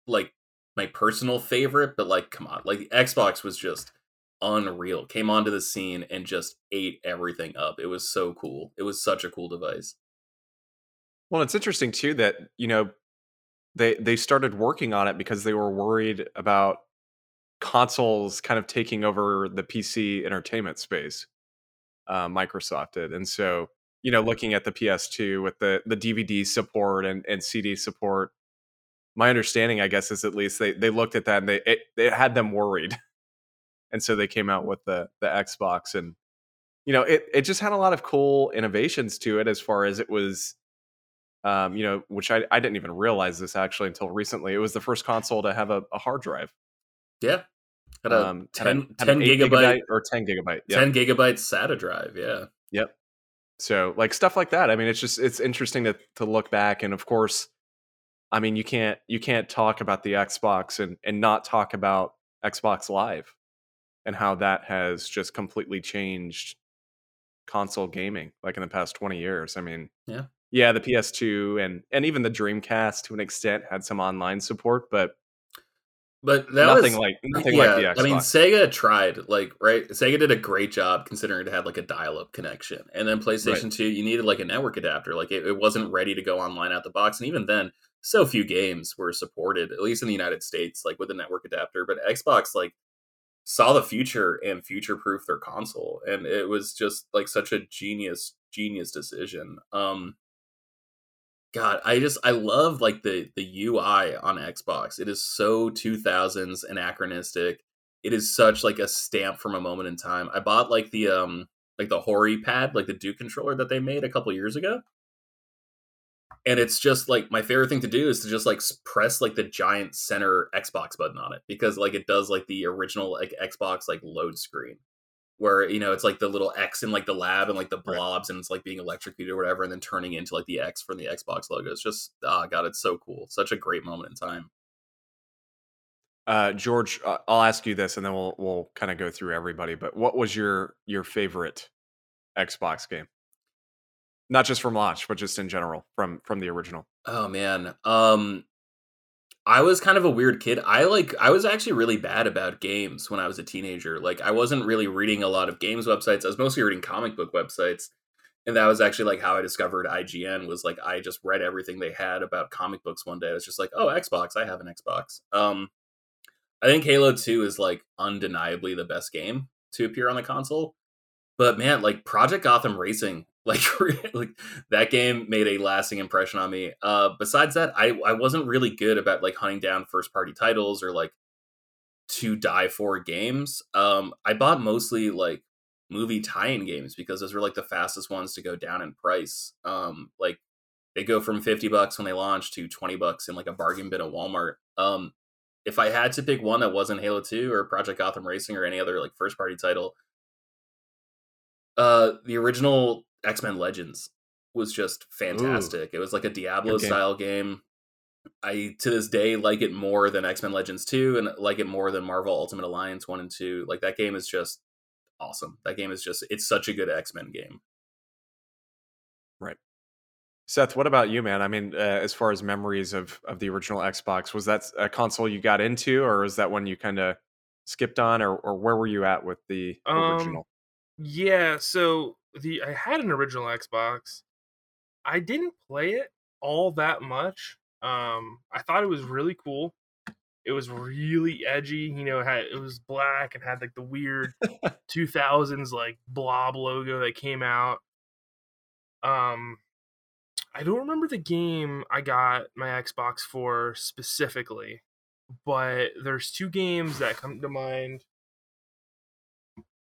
like my personal favorite, but like, come on, like Xbox was just unreal. Came onto the scene and just ate everything up. It was so cool. It was such a cool device.
Well, it's interesting too that you know they they started working on it because they were worried about consoles kind of taking over the PC entertainment space. Uh, Microsoft did, and so you know, looking at the PS2 with the the DVD support and and CD support, my understanding, I guess, is at least they they looked at that and they it, it had them worried, and so they came out with the the Xbox, and you know, it it just had a lot of cool innovations to it as far as it was. Um, you know, which I, I didn't even realize this actually until recently. It was the first console to have a, a hard drive.
Yeah. Had a
Um,
10,
had a- had
10
an eight
gigabyte,
or 10 gigabyte. Yeah.
10 gigabyte SATA drive. Yeah.
Yep. So like stuff like that. I mean, it's just it's interesting to to look back, and of course, I mean, you can't you can't talk about the Xbox and and not talk about Xbox Live and how that has just completely changed console gaming like in the past 20 years. I mean,
Yeah.
Yeah, the PS2 and and even the Dreamcast to an extent had some online support, but
But that
nothing
was
like nothing like the Xbox.
I mean, Sega tried, like, right? Sega did a great job considering it had like a dial-up connection, and then PlayStation Two, you needed like a network adapter. Like, it, it wasn't ready to go online out the box, and even then, so few games were supported, at least in the United States, like with a network adapter. But Xbox, like, saw the future and future-proof their console, and it was just like such a genius, genius decision. Um, God, I just I love like the the UI on Xbox. It is so 2000s anachronistic. It is such like a stamp from a moment in time. I bought like the um like the Hori pad, like the Duke controller that they made a couple years ago. And it's just like my favorite thing to do is to just like press like the giant center Xbox button on it because like it does like the original like Xbox like load screen where you know it's like the little X in like the lab and like the blobs and it's like being electrocuted or whatever, and then turning into like the X from the Xbox logo. It's just ah, god, it's so cool. Such a great moment in time.
Uh, George, uh, I'll ask you this, and then we'll we'll kind of go through everybody. But what was your your favorite Xbox game? Not just from launch, but just in general from from the original.
Oh man, um, I was kind of a weird kid. I like I was actually really bad about games when I was a teenager. Like I wasn't really reading a lot of games websites. I was mostly reading comic book websites. And that was actually like how I discovered IGN was like I just read everything they had about comic books one day. I was just like, oh, Xbox, I have an Xbox. Um I think Halo 2 is like undeniably the best game to appear on the console. But man, like Project Gotham Racing, like like that game made a lasting impression on me. Uh besides that, I I wasn't really good about like hunting down first party titles or like to die for games. Um I bought mostly like movie tie-in games because those were like the fastest ones to go down in price. Um like they go from 50 bucks when they launch to 20 bucks in like a bargain bin at Walmart. Um if I had to pick one that wasn't Halo 2 or Project Gotham Racing or any other like first party title, uh the original X-Men Legends was just fantastic. It was like a Diablo
Good game.
style game. I to this day like it more than X-Men Legends 2 and like it more than Marvel Ultimate Alliance 1 and 2. Like that game is just awesome. That game is just it's such a good X-Men game. Right.
Seth, what about you, man? I mean, uh, as far as memories of of the original Xbox, was that a console you got into, or is that one you kind of skipped on, or or where were you at with the
Um,
original?
Yeah, so the I had an original Xbox. I didn't play it all that much. Um, I thought it was really cool. It was really edgy, you know. It had it was black and had like the weird 2000s like blob logo that came out. Um, I don't remember the game I got my Xbox for specifically, but there's two games that come to mind.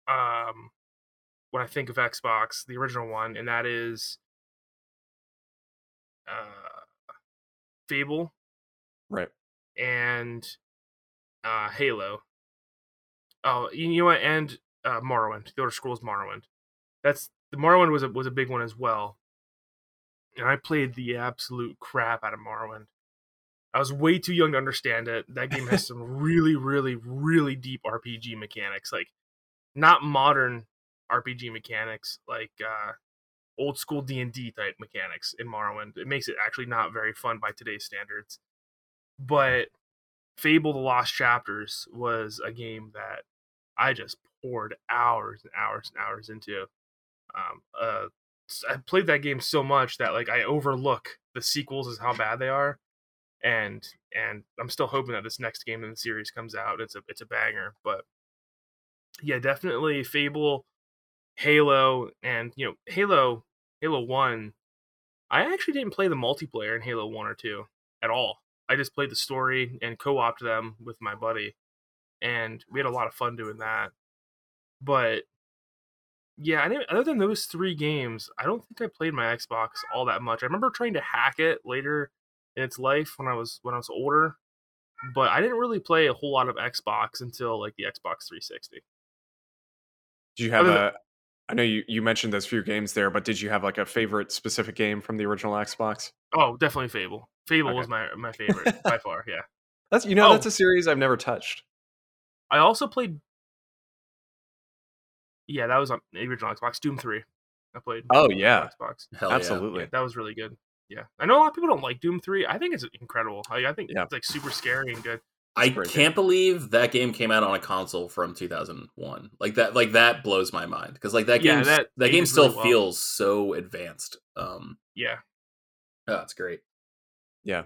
Um, when I think of Xbox, the original one, and that is uh, Fable
Right.
and uh, Halo. Oh, you know what? And uh, Morrowind, the Elder Scrolls Morrowind. That's the Morrowind was a was a big one as well. And I played the absolute crap out of Morrowind. I was way too young to understand it. That game has some really, really, really deep RPG mechanics, like not modern RPG mechanics, like uh, old school D and D type mechanics in Morrowind. It makes it actually not very fun by today's standards. But Fable: The Lost Chapters was a game that I just poured hours and hours and hours into. Um, uh, I played that game so much that like I overlook the sequels as how bad they are, and and I'm still hoping that this next game in the series comes out. It's a it's a banger, but yeah, definitely Fable, Halo, and you know Halo Halo One. I actually didn't play the multiplayer in Halo One or Two at all. I just played the story and co-opted them with my buddy, and we had a lot of fun doing that. But yeah, I didn't, other than those three games, I don't think I played my Xbox all that much. I remember trying to hack it later in its life when I was when I was older, but I didn't really play a whole lot of Xbox until like the Xbox 360.
Do you have a? I know you you mentioned those few games there, but did you have like a favorite specific game from the original Xbox?
Oh, definitely Fable. Fable
Okay.
was my my favorite by far. Yeah.
That's you know
Oh.
that's a series I've never touched.
I also played. Yeah, that was on the original Xbox. Doom Three. I played.
Oh,
on
yeah.
Xbox.
Hell yeah.
Absolutely.
Yeah, that was really good. Yeah, I know a lot of people don't like Doom Three. I think it's incredible. I, I think
Yeah.
it's like super scary and good.
I can't believe that game came out on a console from 2001. Like that, like that blows my mind because like that
Yeah,
game,
that
that, game still
really well.
feels so advanced. Um,
Yeah,
oh, that's great.
Yeah.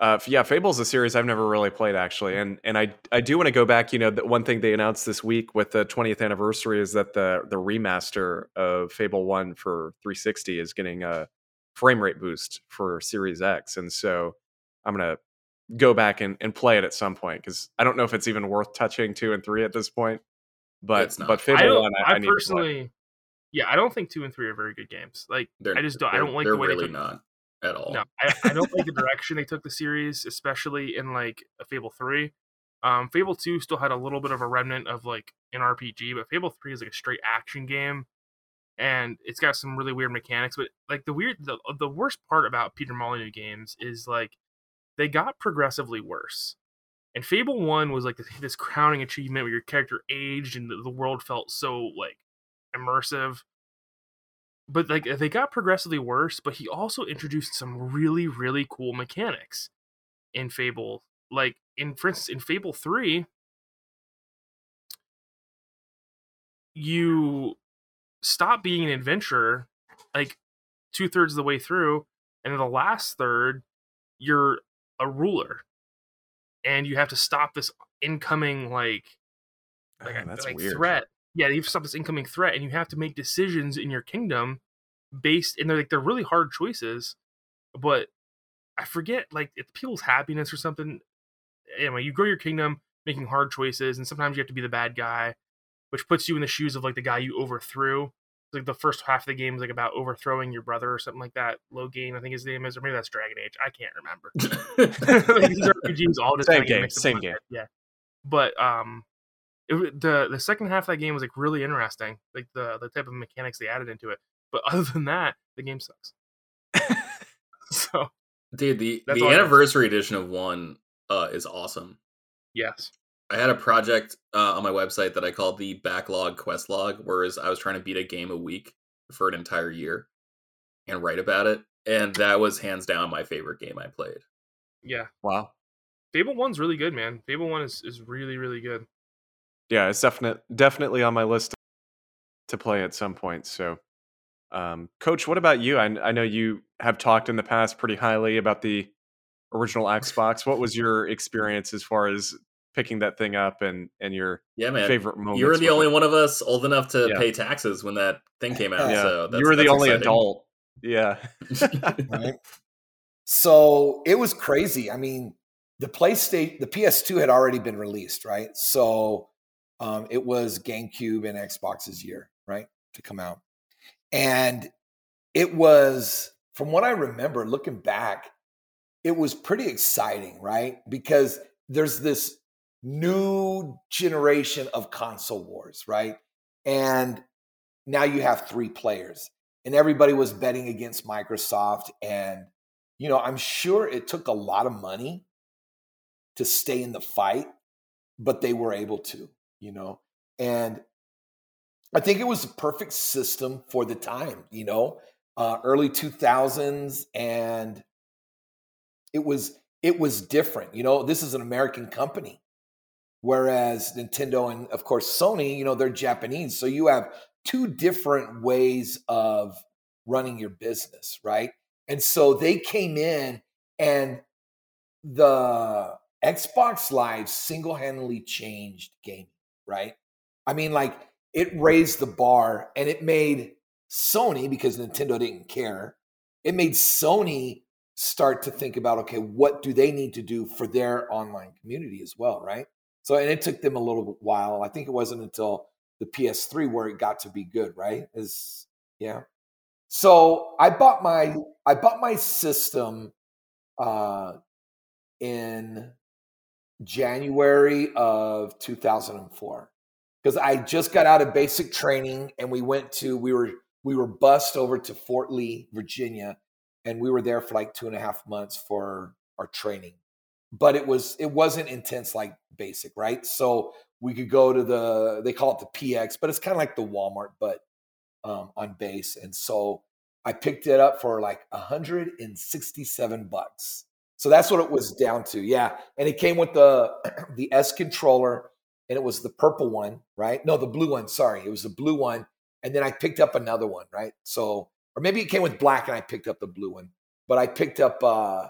Uh, yeah, Fable's is a series I've never really played actually, and and I I do want to go back. You know, the one thing they announced this week with the 20th anniversary is that the the remaster of Fable One for 360 is getting a frame rate boost for Series X, and so I'm gonna go back and, and play it at some point because I don't know if it's even worth touching two and three at this point. But but Fable
I.
One, I,
I,
I need to play.
personally, yeah, I don't think two and three are very good games. Like,
They're,
I just don't. I don't like the way
really
they took.
not at all.
No, I, I don't like the direction they took the series, especially in like a Fable three. Um, Fable two still had a little bit of a remnant of like an RPG, but Fable three is like a straight action game, and it's got some really weird mechanics. But like the weird, the the worst part about Peter Molyneux games is like they got progressively worse. And Fable one was like this, crowning achievement where your character aged and the, world felt so like immersive but like they got progressively worse but he also introduced some really really cool mechanics in fable like in for instance in fable 3 you stop being an adventurer like two-thirds of the way through and in the last third you're a ruler and you have to stop this incoming like like,
ah, that's
like threat. Yeah, you have to stop this incoming threat, and you have to make decisions in your kingdom based, and they're like they're really hard choices. But I forget like it's people's happiness or something. Anyway, you grow your kingdom making hard choices, and sometimes you have to be the bad guy, which puts you in the shoes of like the guy you overthrew. Like the first half of the game is like about overthrowing your brother or something like that. Logain, I think his name is, or maybe that's Dragon Age. I can't remember like, these RPGs all just
Same game, same game.
head, Yeah, but um, it, the the second half of that game was like really interesting, like the the type of mechanics they added into it. But other than that, the game sucks. so
Dude, the, the
all I got.
anniversary edition of one uh, is awesome.
yes,
I had a project uh, on my website that I called the backlog quest log, whereas I was trying to beat a game a week for an entire year and write about it. and that was hands down my favorite game I played.
Yeah.
Wow.
Fable One's really good, man. Fable One is, is really, really good.
Yeah, it's definitely definitely on my list to play at some point. So, um, Coach, what about you? I, I know you have talked in the past pretty highly about the original Xbox. What was your experience as far as picking that thing up and and your
yeah man
favorite moment?
You were the only
it?
one of us old enough to
Yeah.
pay taxes when that thing came out.
Yeah,
So that's,
you were the
that's
only
exciting.
adult. Yeah.
right? So it was crazy. I mean, the PlayStation, the PS2 had already been released, right? So um, it was GameCube and Xbox's year, right, to come out, and it was, from what I remember, looking back, it was pretty exciting, right? Because there's this new generation of console wars, right? And now you have three players and everybody was betting against Microsoft. And, you know, I'm sure it took a lot of money to stay in the fight, but they were able to, you know. And I think it was a perfect system for the time, you know, uh, early 2000s. And it was, it was different. You know, this is an American company. Whereas Nintendo and, of course, Sony, you know, they're Japanese. So you have two different ways of running your business, right? And so they came in and the Xbox Live single handedly changed gaming, right? I mean, like it raised the bar and it made Sony, because Nintendo didn't care, it made Sony start to think about okay, what do they need to do for their online community as well, right? So, and it took them a little while. I think it wasn't until the PS3 where it got to be good, right? Is yeah. So I bought my I bought my system uh in January of 2004 because I just got out of basic training and we went to we were we were bussed over to Fort Lee, Virginia, and we were there for like two and a half months for our training. But it was it wasn't intense like basic, right? So we could go to the they call it the PX, but it's kind of like the Walmart, but um, on base. And so I picked it up for like 167 bucks. So that's what it was down to. Yeah. And it came with the the S controller and it was the purple one, right? No, the blue one, sorry. It was the blue one. And then I picked up another one, right? So or maybe it came with black and I picked up the blue one. But I picked up uh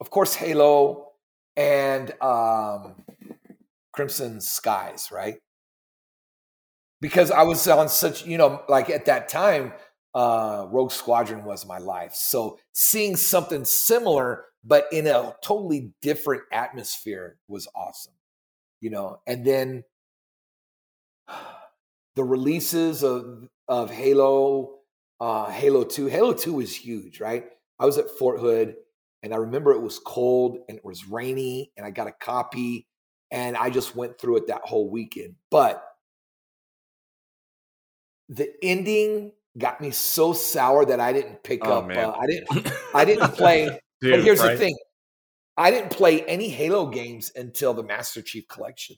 of course Halo and um Crimson Skies, right? Because I was on such, you know, like at that time, uh, Rogue Squadron was my life. So seeing something similar, but in a totally different atmosphere was awesome, you know. And then the releases of of Halo, uh, Halo Two. Halo Two was huge, right? I was at Fort Hood, and I remember it was cold and it was rainy, and I got a copy, and I just went through it that whole weekend. But the ending got me so sour that I didn't pick
Oh,
up. Uh, I didn't. I didn't play.
Dude,
but here's
right?
the thing: I didn't play any Halo games until the Master Chief Collection.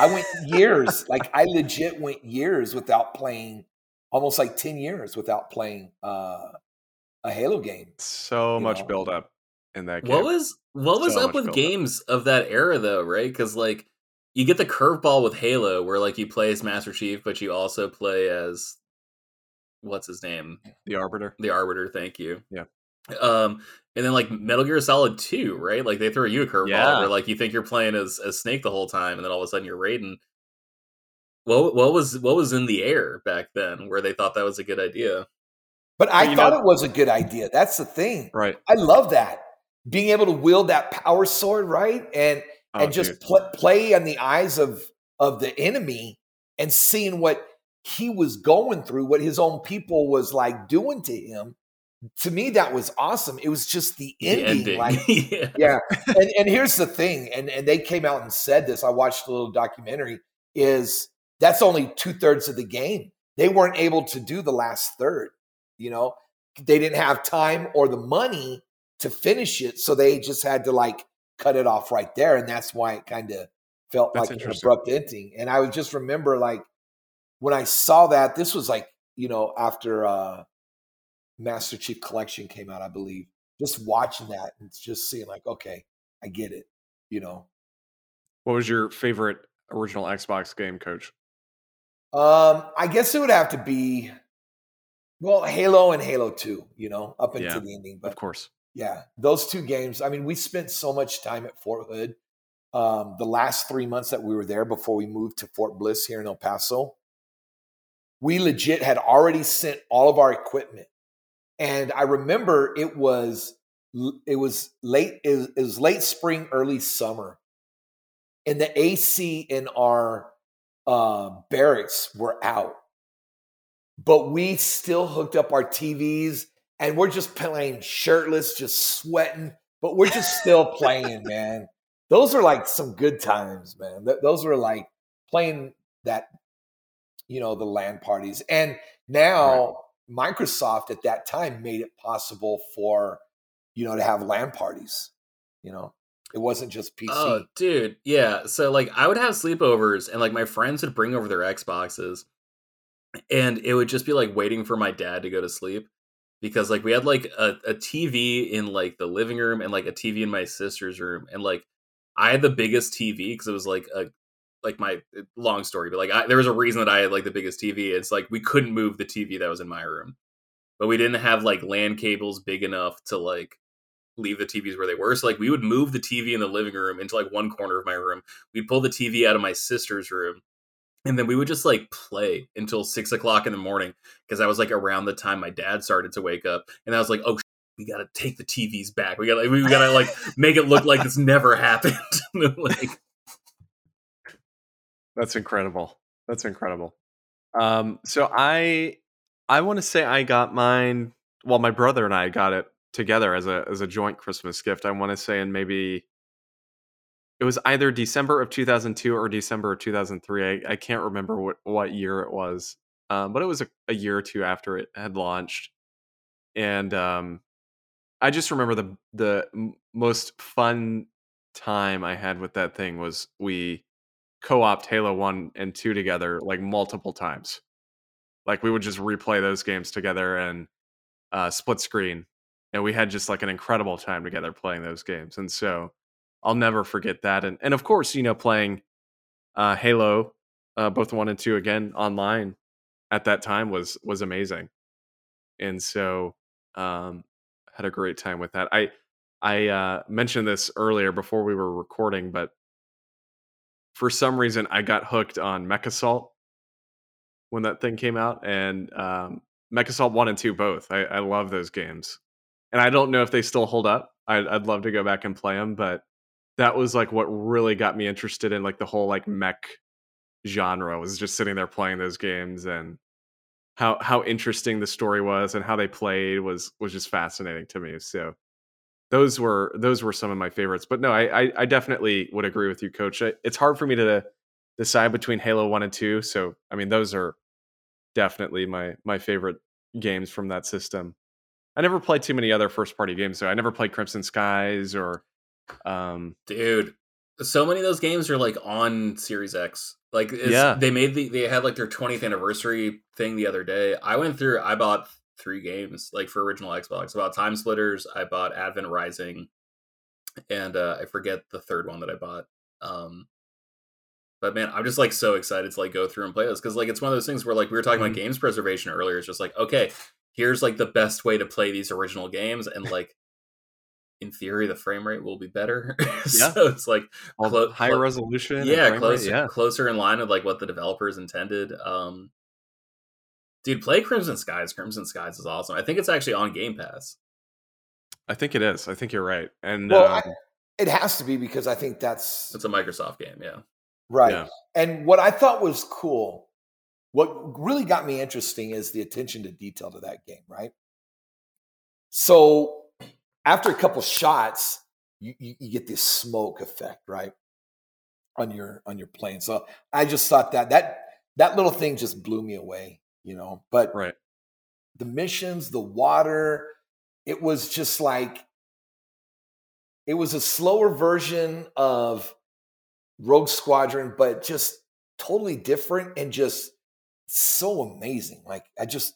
I went years, like I legit went years without playing, almost like ten years without playing uh, a Halo game.
So much
know?
build up in that game.
What was what was
So
up with
build-up.
games of that era though, right? Because like you get the curveball with Halo, where like you play as Master Chief, but you also play as what's his name,
the Arbiter?
the Arbiter. Thank you.
Yeah.
Um, and then like Metal Gear Solid Two, right? Like they throw you a curveball
Yeah.
where like you think you're playing as as Snake the whole time, and then all of a sudden you're Raiden. What what was what was in the air back then, where they thought that was a good idea?
But I
But
thought
know-
it was a good idea. That's the thing.
Right.
I love that being able to wield that power sword, right? And
Oh,
and just pl- play on the eyes of of the enemy and seeing what he was going through, what his own people was like doing to him. To me, that was awesome. It was just the
The
ending,
ending.
like
yeah.
yeah. And and here's the thing, and and they came out and said this. I watched a little documentary. Is that's only two thirds of the game. They weren't able to do the last third. You know, they didn't have time or the money to finish it, so they just had to like cut it off right there, and that's why it kind of felt
That's
like an abrupt ending. And I would just remember like when I saw that, this was like you know after uh Master Chief Collection came out, I believe. Just watching that and just seeing like, okay, I get it. You know.
What was your favorite original Xbox game, Coach?
Um, I guess it would have to be well, Halo and Halo 2, you know, up into
Yeah,
the ending. But
Of course.
yeah, those two games. I mean, we spent so much time at Fort Hood. Um, the last three months that we were there before we moved to Fort Bliss here in El Paso, we legit had already sent all of our equipment. And I remember it was it was late it was, it was late spring, early summer, and the AC in our uh, barracks were out, but we still hooked up our TVs and we're just playing shirtless, just sweating, but we're just still playing, man. Those are like some good times, man. Th- Those were like playing that, you know, the LAN parties. And now Microsoft at that time made it possible for, you know, to have LAN parties. You know, it wasn't just PC.
Oh, dude, yeah. So like, I would have sleepovers, and like my friends would bring over their Xboxes, and it would just be like waiting for my dad to go to sleep because like we had like a, a TV in like the living room and like a TV in my sister's room, and like I had the biggest TV because it was like a like my uh, long story, but like I, there was a reason that I had like the biggest TV. It's like we couldn't move the TV that was in my room, but we didn't have like LAN cables big enough to like leave the TVs where they were. So like we would move the TV in the living room into like one corner of my room. We'd pull the TV out of my sister's room. And then we would just like play until six o'clock in the morning because I was like around the time my dad started to wake up, and I was like, "Oh, sh- we gotta take the TVs back. We gotta, we gotta like make it look like this never happened." like,
That's incredible. That's incredible. Um, so I I want to say I got mine. Well, my brother and I got it together as a as a joint Christmas gift. I want to say in maybe it was either December of 2002 or December of 2003. I, I can't remember what what year it was, um, but it was a, a year or two after it had launched, and um, I just remember the the most fun time I had with that thing was we co-opt Halo 1 and 2 together like multiple times. Like we would just replay those games together and uh split screen and we had just like an incredible time together playing those games. And so I'll never forget that and and of course, you know, playing uh Halo uh both 1 and 2 again online at that time was was amazing. And so um had a great time with that. I I uh mentioned this earlier before we were recording, but for some reason I got hooked on MechAssault when that thing came out, and um, MechAssault one and two both. I, I love those games, and I don't know if they still hold up. I'd, I'd love to go back and play them, but that was like what really got me interested in like the whole like mm. mech genre. Was just sitting there playing those games and how how interesting the story was and how they played was was just fascinating to me. So those were those were some of my favorites. But no, I I, I definitely would agree with you, Coach. It's hard for me to decide between Halo One and Two. So I mean, those are definitely my my favorite games from that system. I never played too many other first party games, so I never played Crimson Skies or um
dude, so many of those games are like on Series X. Like,
Yeah.
they made the they had like their 20th anniversary thing the other day. I went through. I bought three games like for original Xbox. I bought Time Splitters. I bought Advent Rising, and uh, I forget the third one that I bought. Um, but man, I'm just like so excited to like go through and play this because like it's one of those things where like we were talking
Mhm.
about games preservation earlier. It's just like okay, here's like the best way to play these original games, and like in theory, the frame rate will be better. so it's like
all
Clo-
higher
clo-
resolution.
yeah,
frame rate,
closer
Yeah,
closer in line with like what the developers intended. Um, dude, play Crimson Skies. Crimson Skies is awesome. I think it's actually on Game Pass.
I think it is. I think you're right. And
Well,
um,
I- It has to be because I think that's
It's a Microsoft game. Yeah.
right.
Yeah.
And what I thought was cool, what really got me interesting is the attention to detail to that game, right? So after a couple shots, you, you, you get this smoke effect, right? On your on your plane. So I just thought that that that little thing just blew me away, you know. But
right.
the missions, the water, it was just like it was a slower version of Rogue Squadron, but just totally different and just so amazing. Like I just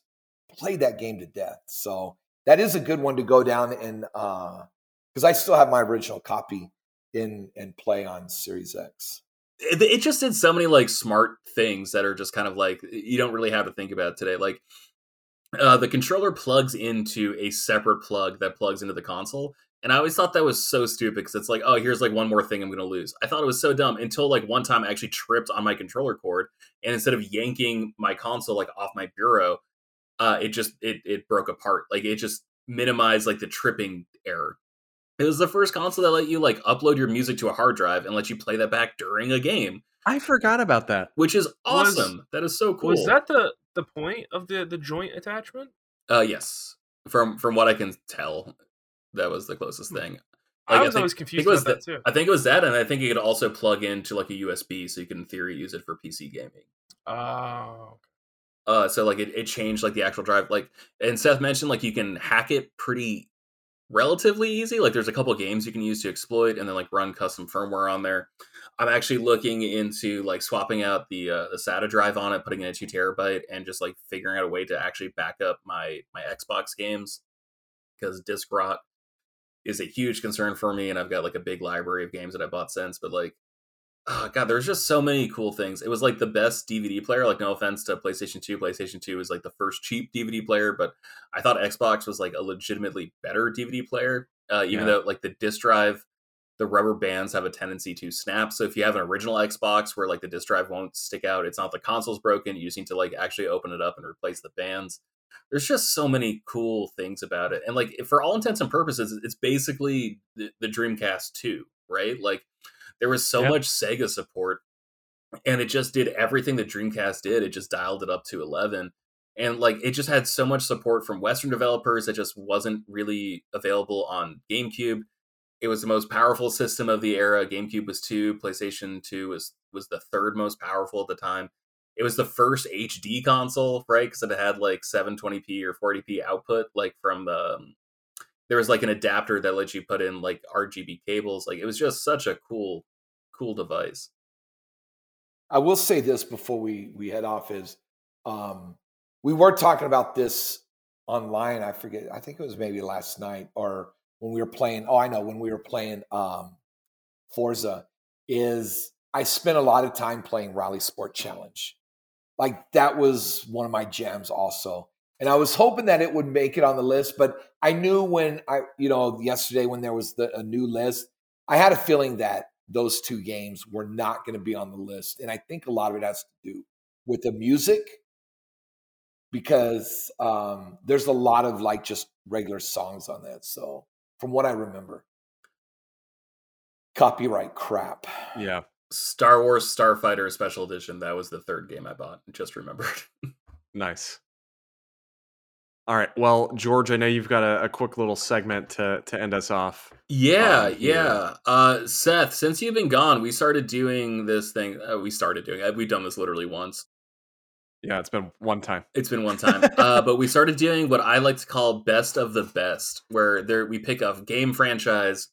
played that game to death. So that is a good one to go down and because I still have my original copy in and play on Series X.
It, it, just did so many like smart things that are just kind of like you don't really have to think about today. Like uh, the controller plugs into a separate plug that plugs into the console. And I always thought that was so stupid because it's like, oh, here's like one more thing I'm going to lose. I thought it was so dumb until like one time I actually tripped on my controller cord, and instead of yanking my console like off my bureau, uh, it just it it broke apart. Like it just minimized like the tripping error. It was the first console that let you like upload your music to a hard drive and let you play that back during a game.
I forgot about that.
Which is awesome. Was, that is so cool.
Was that the the point of the the joint attachment?
Uh yes. From from what I can tell, that was the closest hmm. thing.
Like, I was I think, always confused about that, that, too.
I think it was that, and I think you could also plug into like a USB, so you can in theory use it for PC gaming.
Oh.
Uh, so like it, it changed like the actual drive, like and Seth mentioned like you can hack it pretty relatively easy. Like there's a couple games you can use to exploit and then like run custom firmware on there. I'm actually looking into like swapping out the uh, the SATA drive on it, putting in a two terabyte, and just like figuring out a way to actually back up my my Xbox games because disk rot is a huge concern for me, and I've got like a big library of games that I bought since. But like oh god there's just so many cool things. It was like the best dvd player like no offense to playstation 2 playstation 2 was like the first cheap dvd player but i thought xbox was like a legitimately better dvd player uh, even yeah. though like the disk drive the rubber bands have a tendency to snap so if you have an original xbox where like the disk drive won't stick out it's not the console's broken you just need to like actually open it up and replace the bands. There's just so many cool things about it and like for all intents and purposes it's basically the, the dreamcast 2 right? Like there was so yep. much Sega support, and it just did everything that Dreamcast did. It just dialed it up to 11. And like it just had so much support from Western developers that just wasn't really available on GameCube. It was the most powerful system of the era. GameCube was two, PlayStation 2 was was the third most powerful at the time. It was the first HD console, right? Because it had like 720p or 40p output, like from the um, there was like an adapter that lets you put in like RGB cables. Like it was just such a cool, cool device.
I will say this before we we head off is um, we were talking about this online. I forget. I think it was maybe last night or when we were playing. Oh, I know when we were playing um, Forza. Is I spent a lot of time playing RalliSport Challenge. Like that was one of my jams also. And I was hoping that it would make it on the list, but I knew when I, you know, yesterday when there was the, a new list, I had a feeling that those two games were not going to be on the list. And I think a lot of it has to do with the music because um, there's a lot of like just regular songs on that. So from what I remember, copyright crap.
Yeah.
Star Wars Starfighter Special Edition. That was the third game I bought. Just remembered.
nice. All right. Well, George, I know you've got a, a quick little segment to to end us off.
Yeah, um, yeah. Uh, Seth, since you've been gone, we started doing this thing. Uh, we started doing. Uh, we've done this literally once.
Yeah, it's been one time.
It's been one time. uh, but we started doing what I like to call best of the best, where there we pick a game franchise,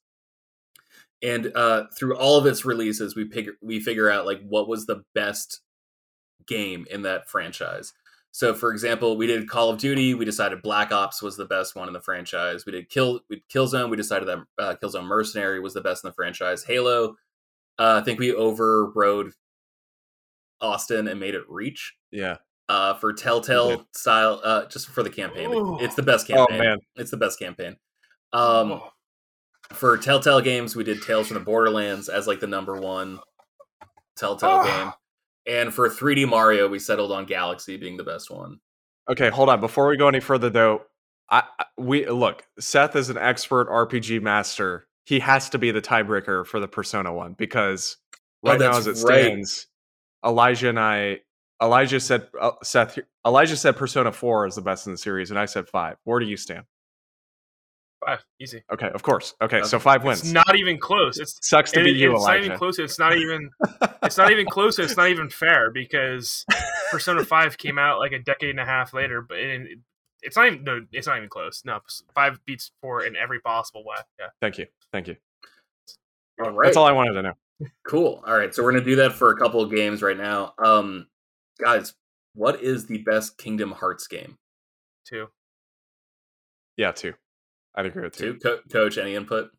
and uh, through all of its releases, we pick we figure out like what was the best game in that franchise. So, for example, we did Call of Duty. We decided Black Ops was the best one in the franchise. We did Kill we Killzone. We decided that uh, Killzone Mercenary was the best in the franchise. Halo. Uh, I think we overrode Austin and made it Reach.
Yeah.
Uh, for Telltale style, uh, just for the campaign, Ooh. it's the best oh, campaign. Oh man, it's the best campaign. Um, oh. for Telltale games, we did Tales from the Borderlands as like the number one Telltale oh. game. And for 3D Mario, we settled on Galaxy being the best one.
Okay, hold on. Before we go any further, though, I, we look. Seth is an expert RPG master. He has to be the tiebreaker for the Persona one because oh, right oh, now, as it stands, right. Elijah and I, Elijah said uh, Seth, Elijah said Persona Four is the best in the series, and I said five. Where do you stand?
Five, easy.
Okay, of course. Okay, okay. so five wins.
It's not even close. It
sucks to be it, you,
it's
Elijah.
not even close. It's not even. it's not even close. It's not even fair because Persona Five came out like a decade and a half later, but it, it's not even. No, it's not even close. No, five beats four in every possible way. Yeah.
Thank you. Thank you.
All right.
That's all I wanted to know.
Cool. All right, so we're gonna do that for a couple of games right now. Um, guys, what is the best Kingdom Hearts game?
Two.
Yeah, two. I'd agree with two.
Two. Co- Coach, any input?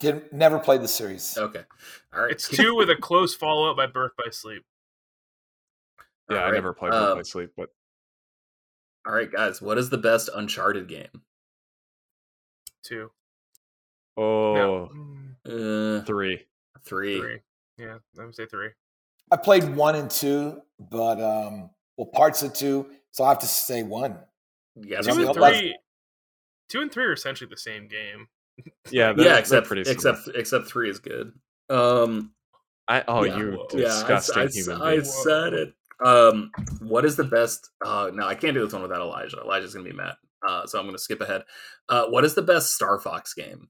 Didn't never played the series.
Okay. All right.
It's two with a close follow up by Birth by Sleep.
Yeah,
All
I
right.
never played
Um,
Birth by Sleep, but
All right, guys. What is the best Uncharted game?
Two.
oh,
No.
Uh,
three.
three.
Three. Yeah, I would say three.
I played one and two, but um, well, parts of two. So I have to say one.
You guys
Two and
else?
three. Two and three are essentially the same game.
Yeah,
yeah, except
pretty
except except three is good. Um,
I oh
yeah,
you disgusting
yeah, I, I,
human
I said it. Um, what is the best? Uh, no, I can't do this one without Elijah. Elijah's gonna be mad. Uh, so I'm gonna skip ahead. Uh, what is the best Star Fox game?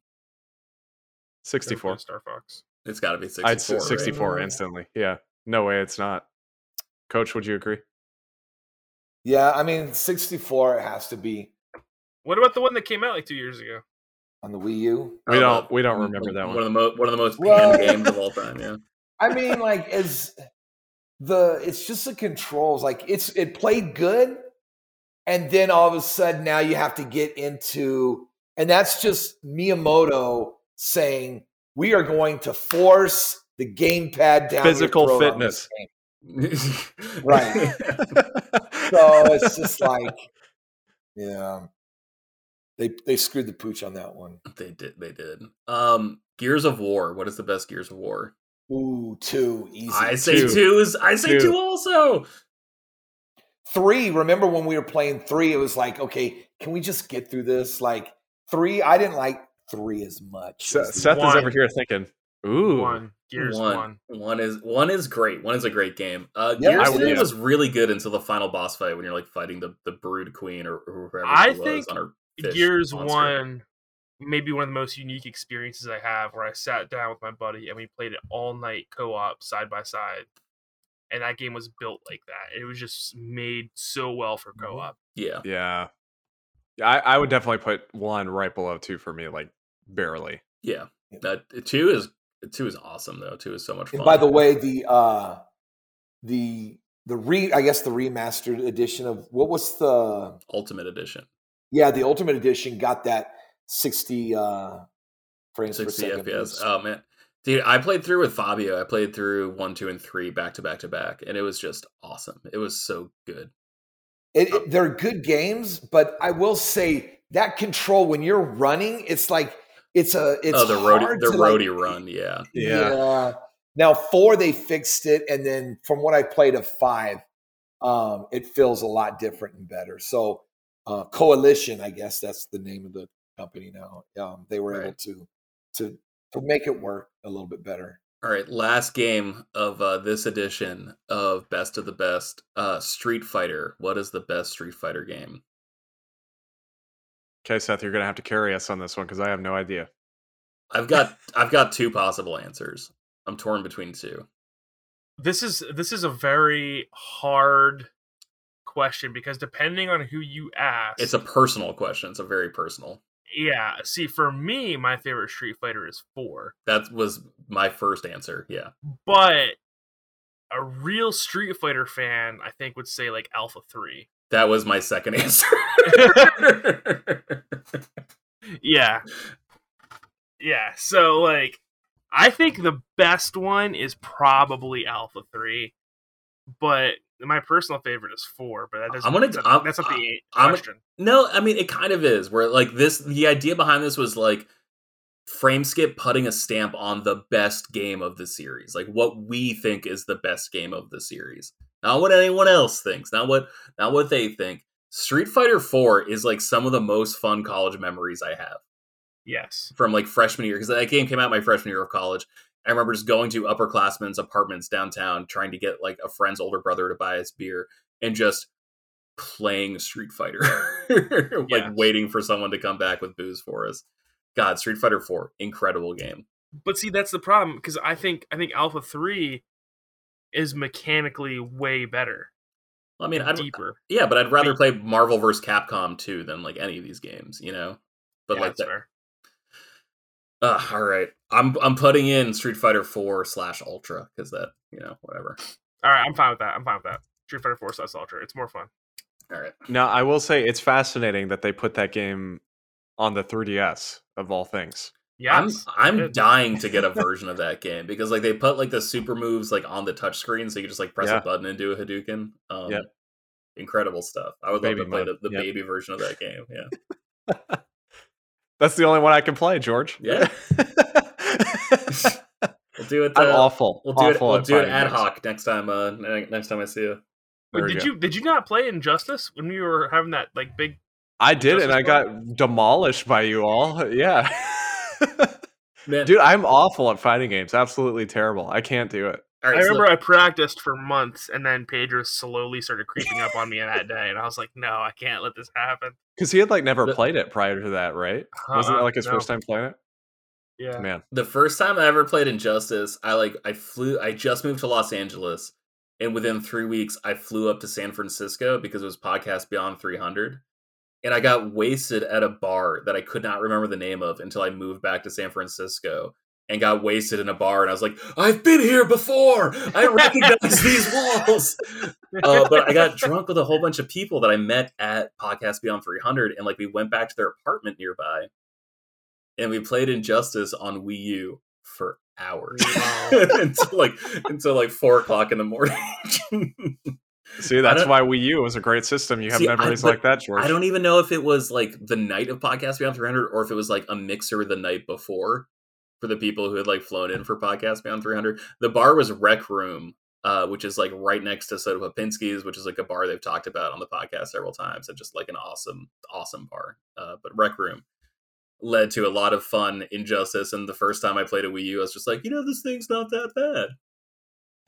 Sixty four.
Star Fox.
It's got to be 64.
I'd say
right?
sixty four instantly. Yeah, no way, it's not. Coach, would you agree?
Yeah, I mean, 64 it has to be
What about the one that came out like two years ago?
on the Wii U.
We don't. We don't remember that
One
one.
of the most one of the most
Well-
panned games of all time. Yeah.
I mean, like, is the it's just the controls. Like, it's it played good, and then all of a sudden now you have to get into, and that's just Miyamoto saying we are going to force the gamepad down your
Physical
on this
fitness.
Game. Right. So it's just like, yeah, they they screwed the pooch on that one.
they did. They did. Um, Gears of War. What is the best Gears of War?
Ooh, two easy.
I say two.
Two.
is. I say
Two.
two also.
three remember when we were playing three it was like okay can we just get through this like three i didn't like three as much
Se-
as
Seth is over here thinking, "Ooh,
One. Gears
one.
one.
One is one is great. One is a great game. Uh,
Yeah,
Gears
I yeah.
was really good until the final boss fight when you're like fighting the the Brood Queen or, or whoever
I
she was
think
on her
Gears
monster.
one, maybe one of the most unique experiences I have, where I sat down with my buddy and we played it all night co-op side by side, and that game was built like that. It was just made so well for
Mm-hmm.
co-op.
Yeah,
yeah." Yeah, I, I would definitely put one right below two for me, like barely.
yeah. That two is two is awesome though. Two is so much fun.
and by the way the uh the the re i guess the remastered edition of what was the
Ultimate Edition,
yeah the ultimate edition got that 60 uh frames per
60
second
FPS. Oh man, dude, I played through with Fabio. I played through one, two, and three back to back to back, and it was just awesome. It was so good.
It, it- they're good games but i will say that control when you're running it's like it's a it's
oh, the roadie,
hard
the
to, like,
roadie run. Yeah,
Yeah.
Now four they fixed it, and then from what I played of five, um, it feels a lot different and better. So uh, Coalition, I guess that's the name of the company now. Um, they were able to to to make it work a little bit better.
All right, last game of uh, this edition of Best of the Best, uh, Street Fighter. What is the best Street Fighter game?
Okay, Seth, you're gonna have to carry us on this one because I have no idea.
I've got I've got two possible answers. I'm torn between two.
This is this is a very hard question because depending on who you ask,
It's a personal question. It's a very personal.
yeah. See, for me, my favorite Street Fighter is four,
That was my first answer. Yeah.
but a real Street Fighter fan, I think, would say like Alpha Three.
That was my second answer.
Yeah. Yeah. So like I think the best one is probably Alpha 3. But my personal favorite is 4, but that doesn't
I'm gonna-
that's,
I'm-
that's not the
I'm-
question.
no, I mean it kind of is. Where like this, the idea behind this was like Frameskip putting a stamp on the best game of the series, like what we think is the best game of the series, not what anyone else thinks, not what not what they think. Street Fighter 4 is like some of the most fun college memories I have.
yes.
from like freshman year because that game came out my freshman year of college. I remember just going to upperclassmen's apartments downtown, trying to get like a friend's older brother to buy us beer, and just playing Street Fighter, like
Yes.
waiting for someone to come back with booze for us. God, Street Fighter Four, incredible game.
But see that's the problem cuz I think I think Alpha 3 is mechanically way better.
I mean, I'd,
deeper.
yeah, but I'd rather play Marvel vs. Capcom 2 than like any of these games, you know. But
Yeah,
like
that's
that,
fair.
uh, all right, I'm I'm putting in Street Fighter Four slash Ultra because that you know whatever.
All right, I'm fine with that. I'm fine with that. Street Fighter 4 slash Ultra. It's more fun.
All right.
Now, I will say it's fascinating that they put that game on the 3DS of all things.
Yes,
I'm I'm dying to get a version of that game because like they put like the super moves like on the touchscreen, so you just like press
Yeah.
a button and do a Hadouken. Um,
Yeah.
incredible stuff. I would
Baby
love to play the, the
Yep.
baby version of that game. Yeah,
That's the only one I can play, George.
Yeah. we'll do it.
I'm
uh,
awful.
We'll do it.
awful
We'll do it
fighting
ad
games.
hoc next time. Uh, next time I see you.
Wait, did
go.
you did you not play Injustice when we were having that like big?
I did, and
Justice
I got demolished by you all. Yeah.
Man,
Dude, I'm awful at fighting games. Absolutely terrible. I can't do it.
all right,
I
so-
remember I practiced for months, and then Pedro slowly started creeping up on me in that day, and I was like, "No, I can't let this happen."
Because he had like never
The-
played it prior to that, right? Wasn't it
Uh-uh,
like his
no.
first time playing it?
Yeah,
Man.
the first time I ever played Injustice, I like I flew. I just moved to Los Angeles, and within three weeks, I flew up to San Francisco because it was Podcast Beyond 300, and I got wasted at a bar that I could not remember the name of until I moved back to San Francisco. And got wasted in a bar, and I was like, "I've been here before. I recognize these walls." Uh, but I got drunk with a whole bunch of people that I met at Podcast Beyond 300, and like we went back to their apartment nearby, and we played Injustice on Wii U for hours
Wow.
until like until like four o'clock in the morning.
See, that's why Wii U was a great system. You have
See,
memories
but
like that, George.
I don't even know if it was like the night of Podcast Beyond 300 or if it was like a mixer the night before for the people who had like flown in for Podcast Beyond 300. The bar was Rec Room, uh, which is like right next to Soda Popinski's, which is like a bar they've talked about on the podcast several times and just like an awesome, awesome bar. Uh, but Rec Room led to a lot of fun injustice. And the first time I played a Wii U, I was just like, you know, this thing's not that bad.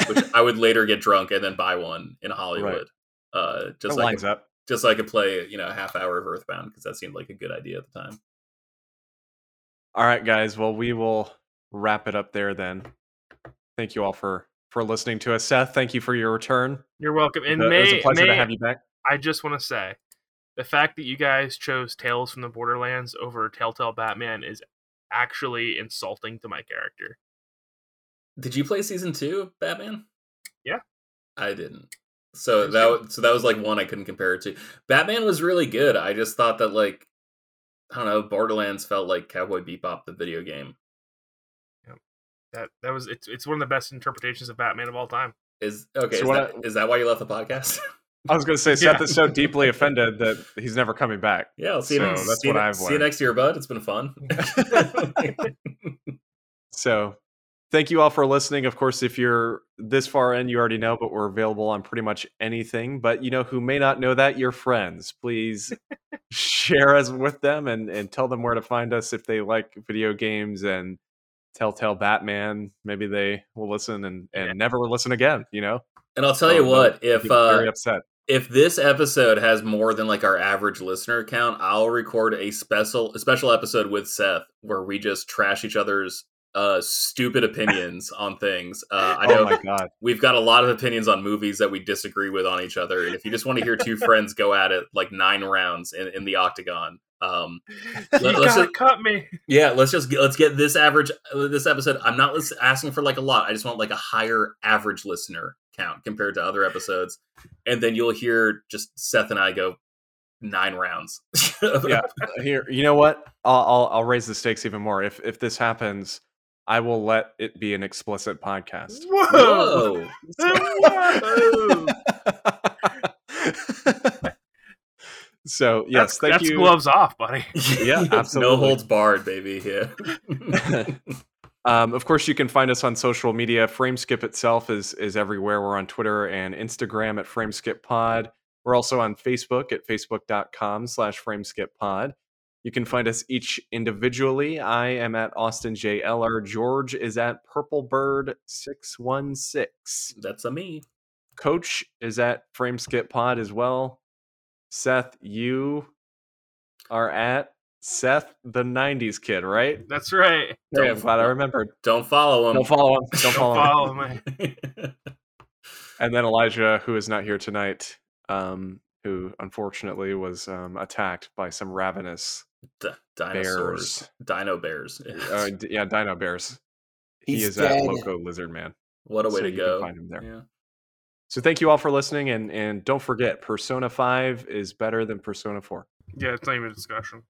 Which I would later get drunk and then buy one in Hollywood. Uh, just
That
so I
lines
could
up.
just so I could play, you know, a half hour of Earthbound because that seemed like a good idea at the time.
All right, guys. Well, we will wrap it up there then. Thank you all for for listening to us. Seth, thank you for your return.
you're welcome. And
it was
may,
a pleasure
may
to have you back.
I just want to say, the fact that you guys chose Tales from the Borderlands over Telltale Batman is actually insulting to my character.
Did you play season two, of Batman?
Yeah.
I didn't. So
Yes,
that so that was like one I couldn't compare it to. Batman was really good. I just thought that like I don't know, Borderlands felt like Cowboy Bebop, the video game. Yeah.
That that was it's it's one of the best interpretations of Batman of all time.
Is okay?
So
is,
what
that, is that why you left the podcast?
I was going to say Seth
Yeah.
is so deeply offended that he's never coming back.
yeah, I'll see you
So
next.
that's
see you
what I've
See you next year, bud. It's been fun.
So, thank you all for listening. Of course, if you're this far in, you already know, but we're available on pretty much anything. But you know who may not know that? Your friends. Please share us with them and, and tell them where to find us if they like video games and Telltale Batman. Maybe they will listen and, and
Yeah.
never will listen again, you know?
and I'll tell you
Oh,
what, if uh,
very upset.
if this episode has more than like our average listener count, I'll record a special a special episode with Seth where we just trash each other's uh stupid opinions on things. Uh I know
Oh my god.
we've got a lot of opinions on movies that we disagree with on each other. And if you just want to hear two friends go at it like nine rounds in, in the octagon, um
you
Let- let's just-
cut me.
yeah, let's just get, let's get this average uh, this episode. I'm not lis- asking for like a lot. I just want like a higher average listener count compared to other episodes, and then you'll hear just Seth and I go nine rounds.
Yeah. Here, you know what? I'll, I'll I'll raise the stakes even more. If if this happens, I will let it be an explicit podcast.
Whoa!
Whoa!
Whoa!
so yes,
that's,
thank
that's
you.
gloves off, buddy.
Yeah, absolutely.
no holds barred, baby. Yeah.
Um, of course, you can find us on social media. Frameskip itself is is everywhere. We're on Twitter and Instagram at Frameskip Pod. We're also on Facebook at facebook.com slash FrameSkipPod. You can find us each individually. I am at Austin J. Eller. George is at PurpleBird616.
That's a me.
Coach is at FrameSkipPod as well. Seth, you are at Seth the 90s kid, right?
That's right.
Hey, I'm glad I remembered.
Don't follow him.
Don't follow him. Don't
Don't
follow him.
follow me.
And then Elijah, who is not here tonight, um, who unfortunately was um, attacked by some ravenous
D- dinosaurs.
bears.
Dino bears.
Uh, d- yeah, dino bears. He is
dead.
at Loco Lizard Man.
what a way
so
to
you
go.
Can find him there.
Yeah.
So thank you all for listening, and and don't forget, Persona Five is better than Persona Four.
Yeah, it's not even a discussion.